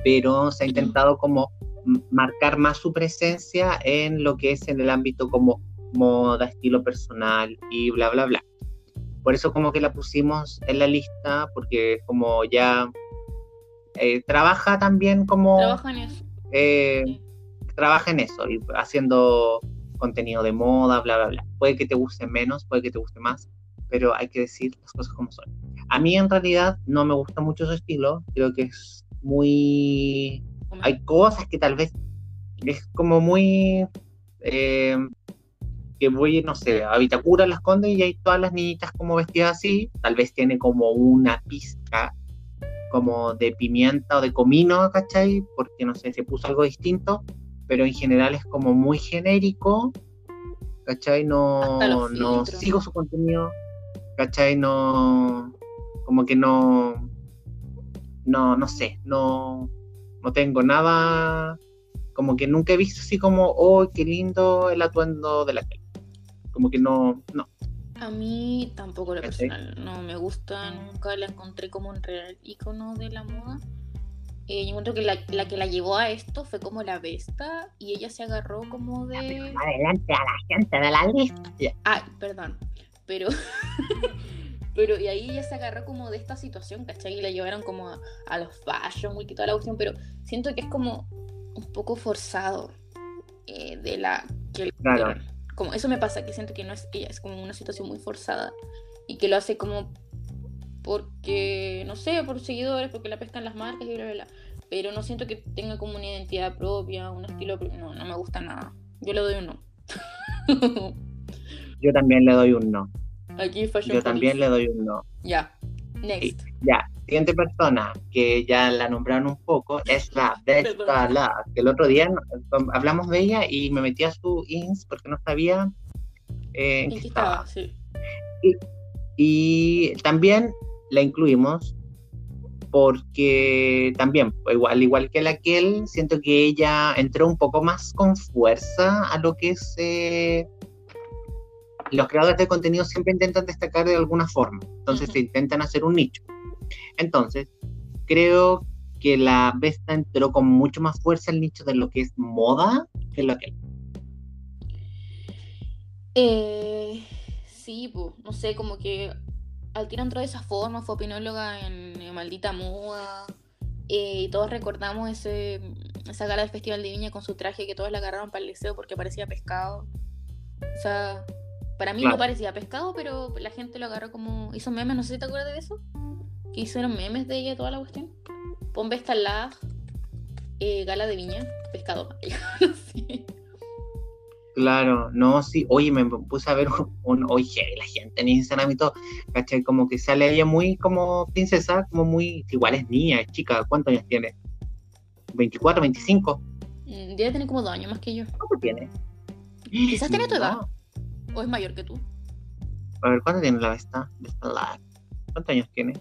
pero se ha intentado como marcar más su presencia en lo que es en el ámbito como moda, estilo personal y bla, bla, bla. Por eso como que la pusimos en la lista porque como ya eh, trabaja también como... Trabaja en eso. Eh, trabaja en eso, y haciendo contenido de moda, bla, bla, bla. Puede que te guste menos, puede que te guste más, pero hay que decir las cosas como son. A mí en realidad no me gusta mucho su estilo, creo que es muy... Hay cosas que tal vez es como muy... Eh, que voy, no sé, a Vitacura las Condes y hay todas las niñitas como vestidas así, tal vez tiene como una pizca como de pimienta o de comino, ¿cachai? Porque no sé, se puso algo distinto, pero en general es como muy genérico, ¿cachai? No, no sigo su contenido, ¿cachai? No, como que no, no, no sé, no, no tengo nada, como que nunca he visto así como, oh, qué lindo el atuendo de la tele. Como que no, no. A mí tampoco lo personal, no me gusta, nunca la encontré como un real icono de la moda. Eh, yo encuentro que la, la, que la llevó a esto fue como la Vesta y ella se agarró como de... Adelante a la gente de la lista. Ay, perdón pero... pero y ahí ella se agarró como de esta situación, ¿cachai? Y la llevaron como a, los fashion y toda la cuestión, pero siento que es como un poco forzado eh, de la... Que claro. Como eso me pasa, que siento que no es ella, es como una situación muy forzada y que lo hace como porque, no sé, por seguidores, porque la pescan las marcas y bla, bla, bla. Pero no siento que tenga como una identidad propia, un estilo No, no me gusta nada. Yo le doy un no. Yo también le doy un no. Aquí Yo también le doy un no. Ya. Next. ya. Siguiente persona que ya la nombraron un poco es la Vespa La, que el otro día hablamos de ella y me metí a su ins porque no sabía eh, en qué estaba. Sí. Y, y también la incluimos porque también, igual, igual que la aquel, siento que ella entró un poco más con fuerza a lo que es eh, los creadores de contenido siempre intentan destacar de alguna forma, entonces se intentan hacer un nicho. Entonces, creo que la Vesta entró con mucho más fuerza el nicho de lo que es moda que lo que eh, sí, no sé, como que al tiro entró de esa forma, fue opinóloga en, Maldita Moda, eh, y todos recordamos ese, esa gala del Festival de Viña con su traje que todos la agarraron para el liceo porque parecía pescado. O sea, para mí no parecía pescado, pero la gente lo agarró como. Hizo memes, no sé si te acuerdas de eso. Que hicieron memes de ella toda la cuestión. Pombe está la. eh, gala de viña, pescado. no sé. Claro, no, sí, oye, me puse a ver un, oye, la gente en Instagram y todo, ¿cachai? Como que sale ella muy como princesa, como muy, igual es niña, es chica, ¿cuántos años tiene? ¿24, 25? Mm, Debe tener como dos años más que yo. ¿Cuánto tiene? Quizás tiene tu edad. ¿O es mayor que tú? A ver, ¿cuánto tiene la Vesta? ¿Cuántos años tiene?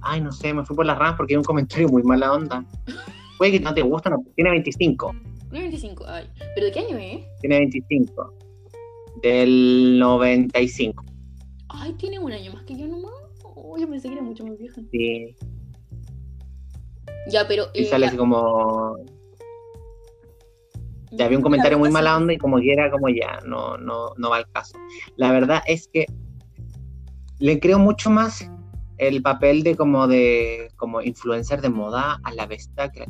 Ay, no sé, me fui por las ramas porque hay un comentario muy mala onda. Puede que no te gusta, no, tiene 25. Tiene 25. Ay. ¿Pero de qué año es? Tiene 25. Del 95. Ay, tiene un año más que yo nomás. Oh, yo pensé que era mucho más vieja. Sí. Ya, pero. Y eh, sale así como. Ya había un la comentario muy mala onda y como que era como ya, no, no, no va al caso. La verdad es que le creo mucho más el papel de como de como influencer de moda a la Vesta que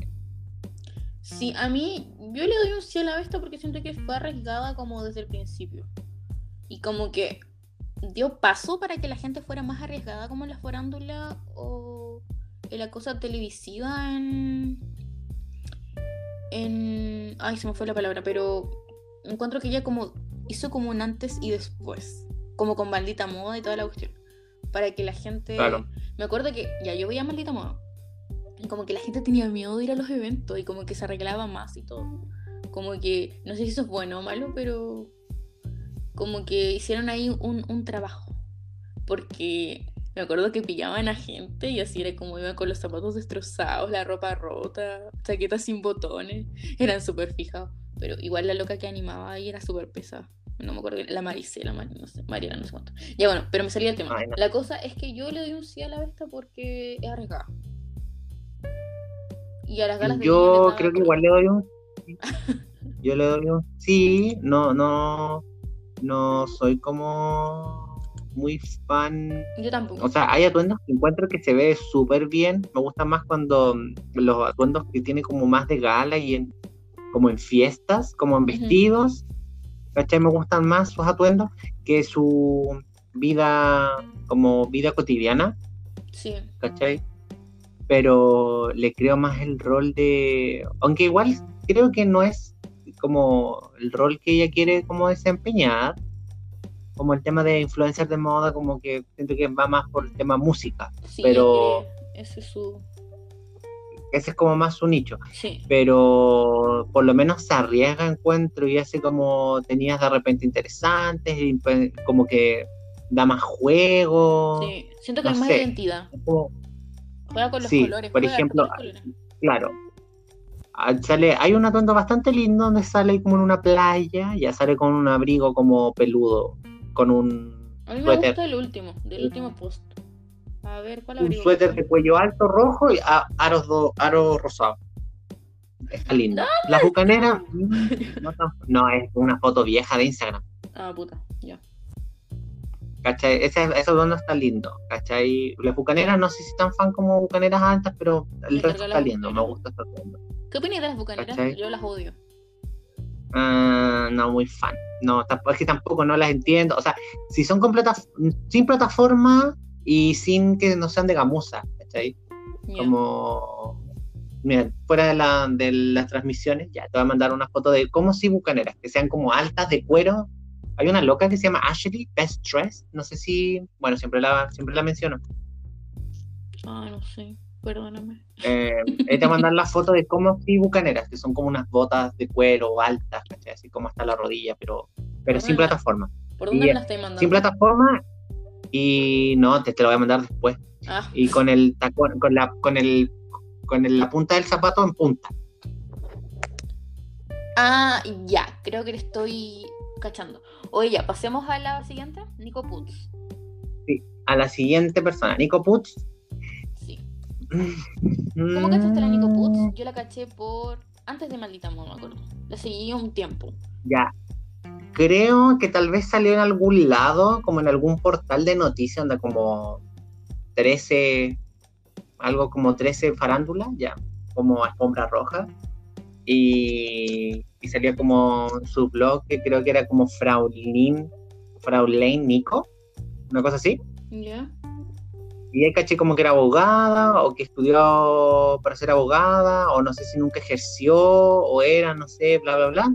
Sí, a mí, yo le doy un sí a la Vesta porque siento que fue arriesgada como desde el principio. Y como que dio paso para que la gente fuera más arriesgada como en la farándula o en la cosa televisiva en... en... Ay, se me fue la palabra, pero encuentro que ella como hizo como un antes y después. Como con maldita moda y toda la cuestión. Para que la gente... Claro. Me acuerdo que ya yo veía maldita moda. Y como que la gente tenía miedo de ir a los eventos y como que se arreglaba más y todo. Como que, no sé si eso es bueno o malo, pero como que hicieron ahí un, un trabajo. Porque me acuerdo que pillaban a gente y así era como iban con los zapatos destrozados, la ropa rota, chaquetas sin botones. Eran súper fijados. Pero igual la loca que animaba ahí era súper pesada. No me acuerdo, la Maricela, Mari- no sé, Mariela, no sé cuánto. Ya bueno, pero me salía el tema. Ay, no. La cosa es que yo le doy un sí a la Vesta porque es arriesgada. Y a las les Yo creo que igual le doy un. Yo le doy un. Sí, no, no. No soy como muy fan. Yo tampoco. O sea, hay atuendos que encuentro que se ve súper bien. Me gustan más cuando los atuendos que tiene como más de gala y en, como en fiestas, como en vestidos. ¿Cachai? Me gustan más sus atuendos que su vida como vida cotidiana. sí. ¿cachai? Pero le creo más el rol de. Aunque igual creo que no es como el rol que ella quiere como desempeñar. Como el tema de influencer de moda, como que siento que va más por el tema música. Sí, Pero- ese es su. Ese es como más su nicho. Sí. Pero por lo menos se arriesga, encuentro, y hace como tenías de repente interesantes, y pe- como que da más juego. sí. Siento que no hay más sé. identidad. Como- Juega con los Sí, colores. por ejemplo, colores. Claro. Ah, Sale, hay un atuendo bastante lindo donde sale como en una playa, ya sale con un abrigo como peludo, con un A mí me suéter, gusta el último, del último post. A ver, ¿cuál un abrigo? suéter de cuello alto rojo y a- aros, do- aros rosados. Está lindo. La bucanera, no, no, es una foto vieja de Instagram. Ah, puta. ¿Cachai? Ese, ese atuendo está lindo, ¿cachai? Las bucaneras, no sé si están fan como bucaneras altas, pero el Me resto está lindo, me gusta este atuendo. ¿Qué opinas de las bucaneras? ¿Cachai? Yo las odio. Ah, no, muy fan. No, es que tampoco no las entiendo. O sea, si son con plata- sin plataforma y sin que no sean de gamuza, ¿cachai? Como, mira, fuera de, la- de las transmisiones, ya te voy a mandar una foto de cómo si bucaneras, que sean como altas de cuero. Hay una loca que se llama Ashley Best Dress, no sé si, bueno, siempre la, siempre la menciono. Ah, no sé. Perdóname. Eh, ahí te voy a mandar la foto de cómo si bucaneras, que son como unas botas de cuero altas, ¿cachai? Así como hasta la rodilla, pero, pero sin Hola. plataforma. ¿Por dónde Y, me la estoy mandando? sin plataforma y no, te, te lo voy a mandar después. Ah, Y con el tacón, con la, con el, con el- la punta del zapato en punta. ah, ya. Creo que le estoy cachando. Oye, ya, pasemos a la siguiente. Nico Putz. A la siguiente persona, Nico Putz. Sí. ¿Cómo cachaste la Nico Mm, Putz? Yo la caché por. Antes de Maldita Moda, me acuerdo. La seguí un tiempo. Ya. Creo que tal vez salió en algún lado, como en algún portal de noticias, donde como 13, algo como 13 farándulas, ya, como alfombra roja. Y, y salía como su blog, que creo que era como Fraulin, Fraulein Nico, una cosa así. ¿Ya? y ahí caché como que era abogada o que estudió para ser abogada o no sé si nunca ejerció o era, no sé, bla, bla, bla.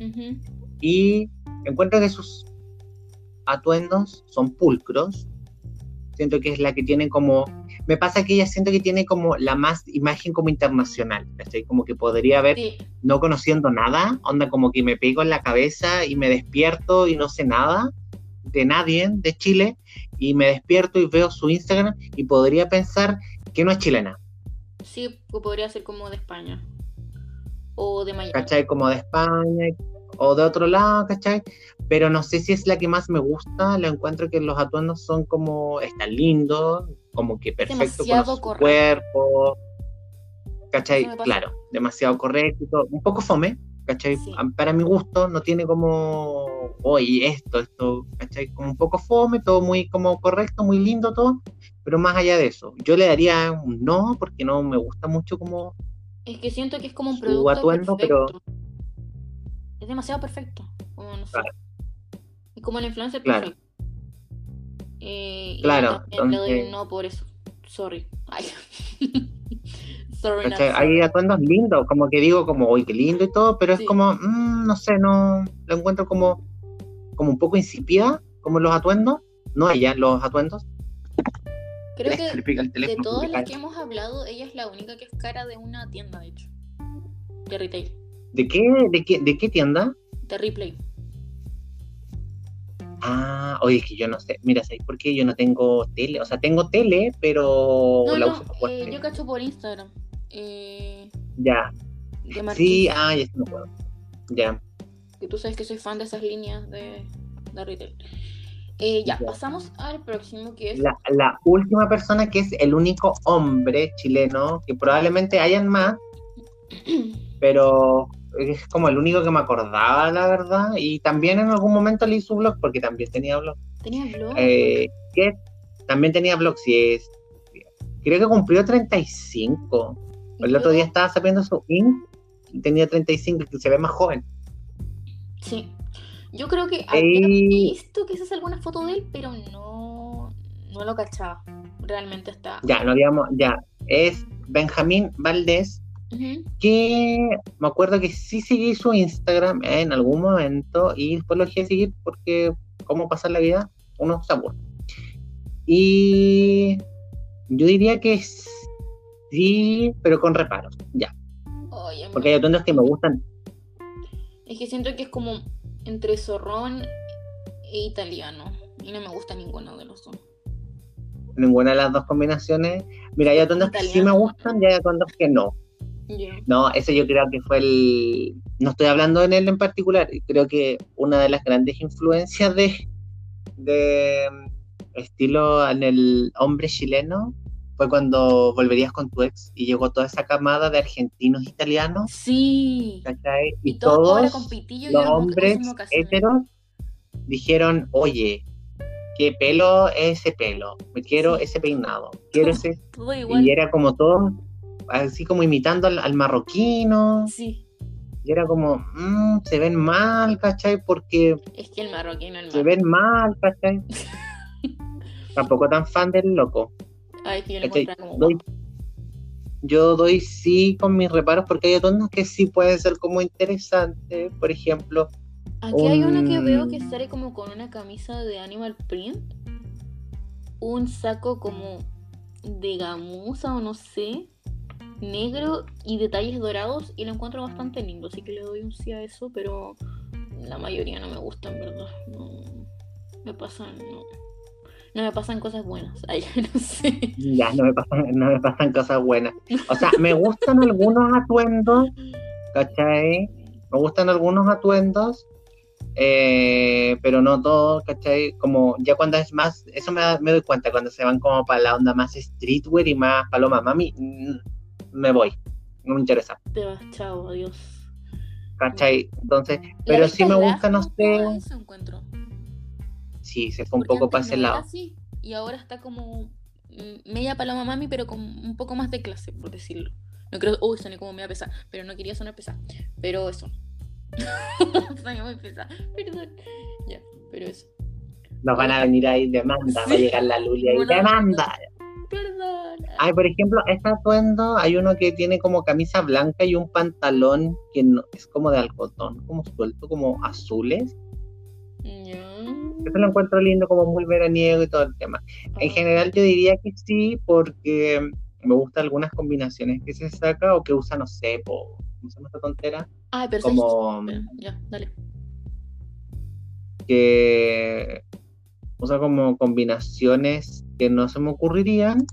Ujú. Y encuentro que sus atuendos son pulcros. Siento que es la que tiene como... Me pasa que ella siento que tiene como la más imagen como internacional, ¿cachai? Como que podría haber, Sí, no conociendo nada, onda como que me pego en la cabeza y me despierto y no sé nada de nadie de Chile y me despierto y veo su Instagram y podría pensar que no es chilena, sí, podría ser como de España. O de Miami. ¿cachai? Como de España o de otro lado, ¿cachai? Pero no sé si es la que más me gusta, lo encuentro que los atuendos son como, están lindos, como que perfecto con su correcto. cuerpo, ¿cachai? Claro, demasiado correcto, un poco fome, ¿cachai? Sí. Para mi gusto no tiene como, oye, esto, esto, ¿cachai? Como un poco fome, todo muy como correcto, muy lindo todo, pero más allá de eso, yo le daría un no, porque no me gusta mucho como Es que siento que es como un producto atuendo, pero- perfecto. Es demasiado perfecto. Como no sé. Claro. Y como el influencer Claro. perfecto. Eh, y Claro, también le doy entonces- un no por eso. Sorry. Ay. Sorry. Hay atuendos lindos, como que digo como, uy, qué lindo y todo, pero Sí. es como, mm, no sé, no, lo encuentro como, como un poco insípida, como los atuendos, no ella, los atuendos. Creo que pica el de todas las que hemos hablado, ella es la única que es cara de una tienda, de hecho. De retail. ¿De qué, de qué, de qué tienda? De replay. Ah, oye, es que yo no sé, mira, ¿sabes por qué? Yo no tengo tele, o sea, tengo tele, pero No, la no, uso jugar eh, yo cacho por Instagram. Eh, Ya, de sí, ah, ya me acuerdo. Ya, que tú sabes que soy fan de esas líneas de, de retail. Eh, ya, Ya. pasamos al próximo que es. la, la última persona que es el único hombre chileno, que probablemente hayan más, pero es como el único que me acordaba, la verdad, y también en algún momento leí su blog, porque también tenía blog, Tenía blog. eh, que también tenía blog, sí es, creo que cumplió 35, el otro día estaba sabiendo su in y tenía 35, que se ve más joven. Sí. Yo creo que había Ey. visto quizás alguna foto de él, pero no, no lo cachaba. Realmente está. Ya, no digamos, ya, es Benjamín Valdés, Que me acuerdo que sí seguí su Instagram en algún momento y después lo dejé de seguir porque cómo pasar la vida uno se aburre. Y yo diría que sí, pero con reparos, ya, mí porque hay atuendos que me gustan, Es que siento que es como entre zorrón e italiano. Y no me gusta ninguno de los dos. ninguna de las dos combinaciones. Mira, hay atuendos que sí me gustan y hay atuendos que no. No, ese yo creo que fue el. No estoy hablando en él en particular, creo que una de las grandes influencias de, de estilo en el hombre chileno fue cuando volverías con tu ex y llegó toda esa camada de argentinos italianos, Sí. ¿cachai? Y, todos los hombres heteros dijeron, oye, ¿qué pelo es ese pelo? Me quiero Sí. ese peinado, quiero ese... Y era como todo, así como imitando al, al marroquino. Sí. Y era como, "Mm, se ven mal, ¿cachai? Porque Es que el marroquino, el se marroquino. ven mal, ¿cachai? Tampoco tan fan del loco. Ay, que yo lo Doy- yo doy sí con mis reparos porque hay atuendos que sí pueden ser como interesantes. Por ejemplo, Aquí hay uno que veo que sale como con una camisa de Animal Print. Un saco como de gamuza o no sé. Negro y detalles dorados. Y lo encuentro bastante lindo. Así que le doy un sí a eso. Pero la mayoría no me gustan, ¿verdad? No. Me pasan, no. No me pasan cosas buenas. Ay, no sé. ya no me pasan, no me pasan cosas buenas. O sea, me gustan algunos atuendos, ¿cachai? Me gustan algunos atuendos, eh, pero no todos, ¿cachai? Como ya cuando es más, eso me, me doy cuenta, cuando se van como para la onda más streetwear y más paloma mami, mm, me voy, no me interesa, Te vas, chao, adiós. ¿cachai? Entonces, pero sí me gusta, no sé, encuentro. sí, se fue un Porque poco para ese lado. así, y ahora está como mm, media paloma mami, pero con un poco más de clase, por decirlo. No creo, uy, soné como media pesada, pero no quería sonar pesada. Pero eso. soné muy pesada, perdón. Ya, pero eso. Nos van a venir ahí demanda, va a llegar la Luli ahí, demanda. Perdón. Ay, por ejemplo, este atuendo, hay uno que tiene como camisa blanca y un pantalón que no, es como de algodón, como suelto, como azules. Eso lo encuentro lindo, como muy veraniego y todo el tema. En general yo diría que sí, porque me gustan algunas combinaciones que se saca o que usa, no sé, po, ¿cómo se llama esta tontera? Ay, pero Como Ya, dale. que usa como combinaciones que no se me ocurrirían.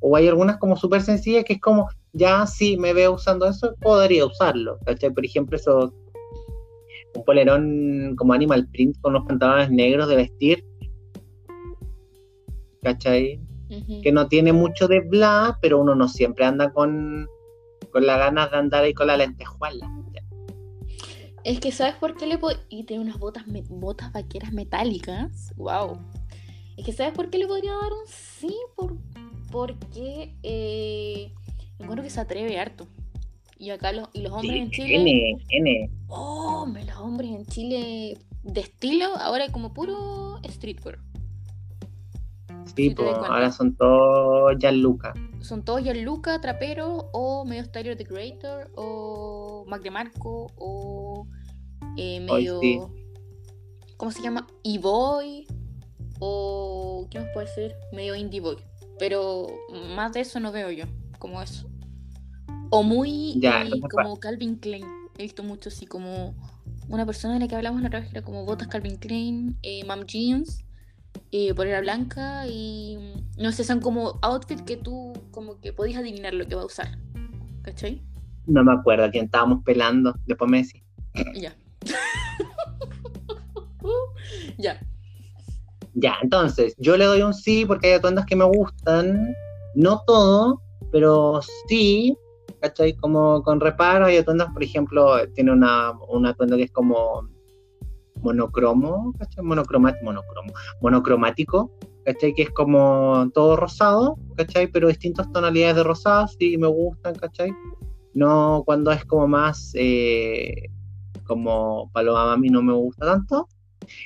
O hay algunas como súper sencillas que es como, ya sí me veo usando eso, podría usarlo. ¿cachai? Por ejemplo, eso, un polerón como animal print con unos pantalones negros de vestir. ¿Cachai? Que no tiene mucho de bla, pero uno no siempre anda con, con las ganas de andar ahí con la lentejuela. Es que, ¿sabes por qué le puedo.? Y tiene unas botas, me- botas vaqueras metálicas. ¡Wow! Es que, ¿sabes por qué le podría dar un sí? Por, porque. Eh, encuentro que se atreve harto. Y acá los, y los hombres en Chile. N, N. Oh, hombre, los hombres en Chile de estilo, ahora como puro streetwear. Sí, cuenta. ahora son todos Gianluca. Son todos Gianluca, Trapero, o medio Tyler the Creator, o Mac DeMarco, o eh, medio. sí. ¿Cómo se llama? E-Boy, o. ¿Qué más puede ser? Medio Indie Boy. Pero más de eso no veo yo, como eso. O muy. Ya, eh, como Calvin Klein. He visto mucho así, como. Una persona de la que hablamos la otra vez era como botas Calvin Klein, eh, Mom Jeans, eh, polera blanca y mm, no sé, son como outfits que tú como que podías adivinar lo que va a usar. ¿Cachai? No me acuerdo a quién estábamos pelando. Después me decís. Ya. ya. Ya, entonces, yo le doy un sí porque hay atuendos que me gustan. No todo, pero sí. ¿Cachai? Como con reparo. Hay atuendos, por ejemplo, tiene una, un atuendo que es como monocromo, ¿cachai? Monocromático, monocromo, monocromático, ¿cachai? Que es como todo rosado, ¿cachai? Pero distintas tonalidades de rosado, sí me gustan, ¿cachai? No cuando es como más eh, como Paloma Mami no me gusta tanto.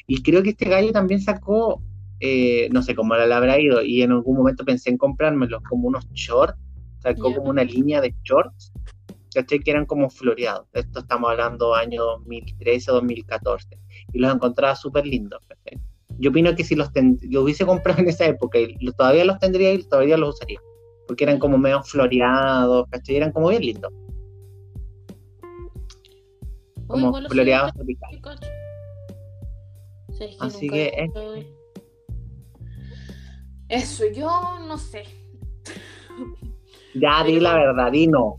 Y creo que este gallo también sacó, eh, no sé cómo le habrá ido, y en algún momento pensé en comprármelos como unos shorts, sacó como una línea de shorts, ¿cachai? Que eran como floreados. Esto estamos hablando año 2013 o 2014. Y los encontraba súper lindos, ¿cachai? Yo opino que si los, ten- los hubiese comprado en esa época y todavía los tendría y todavía los usaría. Porque eran como medio floreados, ¿cachai? Eran como bien lindos, como floreados tropicales. Así que, Eso, yo no sé. Ya, di la verdad, di no.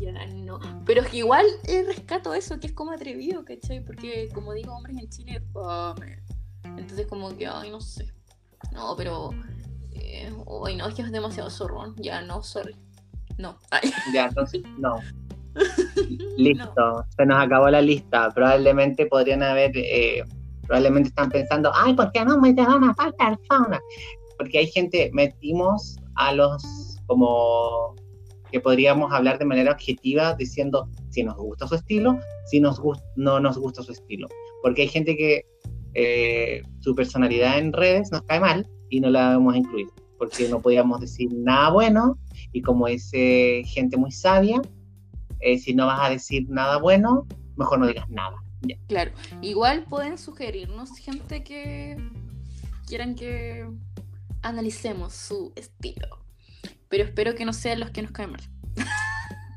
Ya no. Pero es que igual eh, rescato eso, que es como atrevido, ¿cachai? Porque como digo, hombres en Chile, fome. Entonces como que, ay, no sé. No, pero... Eh, ay, no, es que es demasiado zorrón. Ya, no, sorry. No. Ay, Ya, entonces, no. Listo, se nos acabó la lista. Probablemente podrían haber, eh, probablemente están pensando, ay, ¿por qué no metieron a tal persona? Porque hay gente, metimos a los como que podríamos hablar de manera objetiva diciendo si nos gusta su estilo, si nos gus- no nos gusta su estilo. Porque hay gente que eh, su personalidad en redes nos cae mal y no la a incluir. Porque no podíamos decir nada bueno y como es eh, gente muy sabia, eh, si no vas a decir nada bueno, mejor no digas nada. Claro. Igual pueden sugerirnos gente que quieran que analicemos su estilo. Pero espero que no sean los que nos caen mal.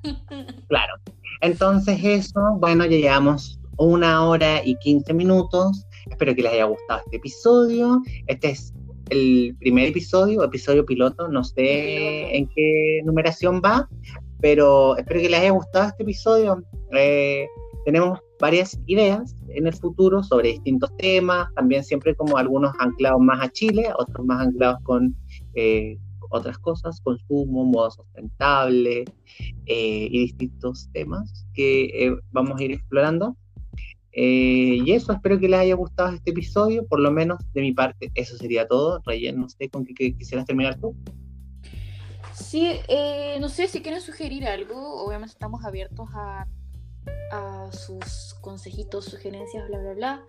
Claro. Entonces eso, bueno, ya llevamos una hora y 15 minutos. Espero que les haya gustado este episodio. Este es el primer episodio, episodio piloto. No sé en qué numeración va, pero espero que les haya gustado este episodio. Eh, tenemos varias ideas en el futuro sobre distintos temas, también siempre como algunos anclados más a Chile, otros más anclados con eh, otras cosas, consumo, moda sustentable eh, y distintos temas que eh, vamos a ir explorando. Eh, y eso, espero que les haya gustado este episodio, por lo menos de mi parte, eso sería todo. Rayen, no sé con qué, qué quisieras terminar tú. Sí, eh, no sé si quieren sugerir algo. Obviamente estamos abiertos a, a sus consejitos, sugerencias, bla, bla, bla.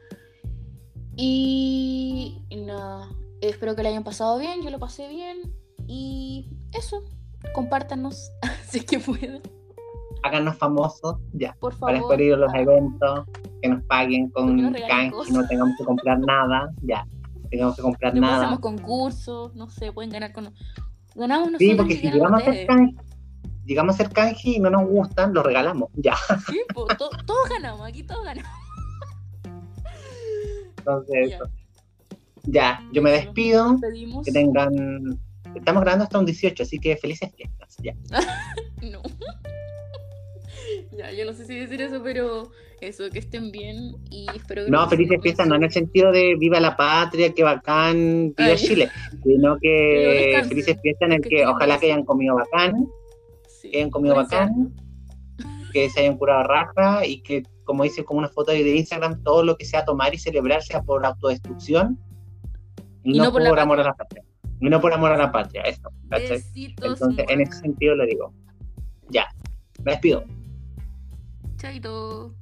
Y nada, espero que lo hayan pasado bien, yo lo pasé bien. Y eso, compártanos si es que pueden. Háganos famosos, ya. Por Para favor. después ir a los eventos, que nos paguen con regalen canje, no tengamos que comprar nada, ya. Tengamos que comprar Después nada. hacemos concursos, no sé, pueden ganar con. Ganamos nosotros Sí, porque si llegamos a hacer canje, llegamos a hacer canje y no nos gustan, lo regalamos, ya. Sí, po, to- todos ganamos, aquí todos ganamos. Entonces, Ya. eso. ya, yo me despido. Que tengan. Estamos grabando hasta un 18, así que felices fiestas. Ya. No. ya, yo no sé si decir eso, pero eso, que estén bien y espero que No, felices fiestas, no en el sentido de viva la patria, que bacán, viva Ay. Chile, sino que felices fiestas en el que ojalá que hayan comido bacán, Sí, que hayan comido bacán, que se hayan curado raja y que, como dice como una foto de Instagram, todo lo que sea tomar y celebrar sea por autodestrucción y, Y no, no por por, amor a la patria. No por amor a la patria, eso. ¿cachai? Besitos. Entonces, en ese sentido lo digo. Ya, me despido. Chaito.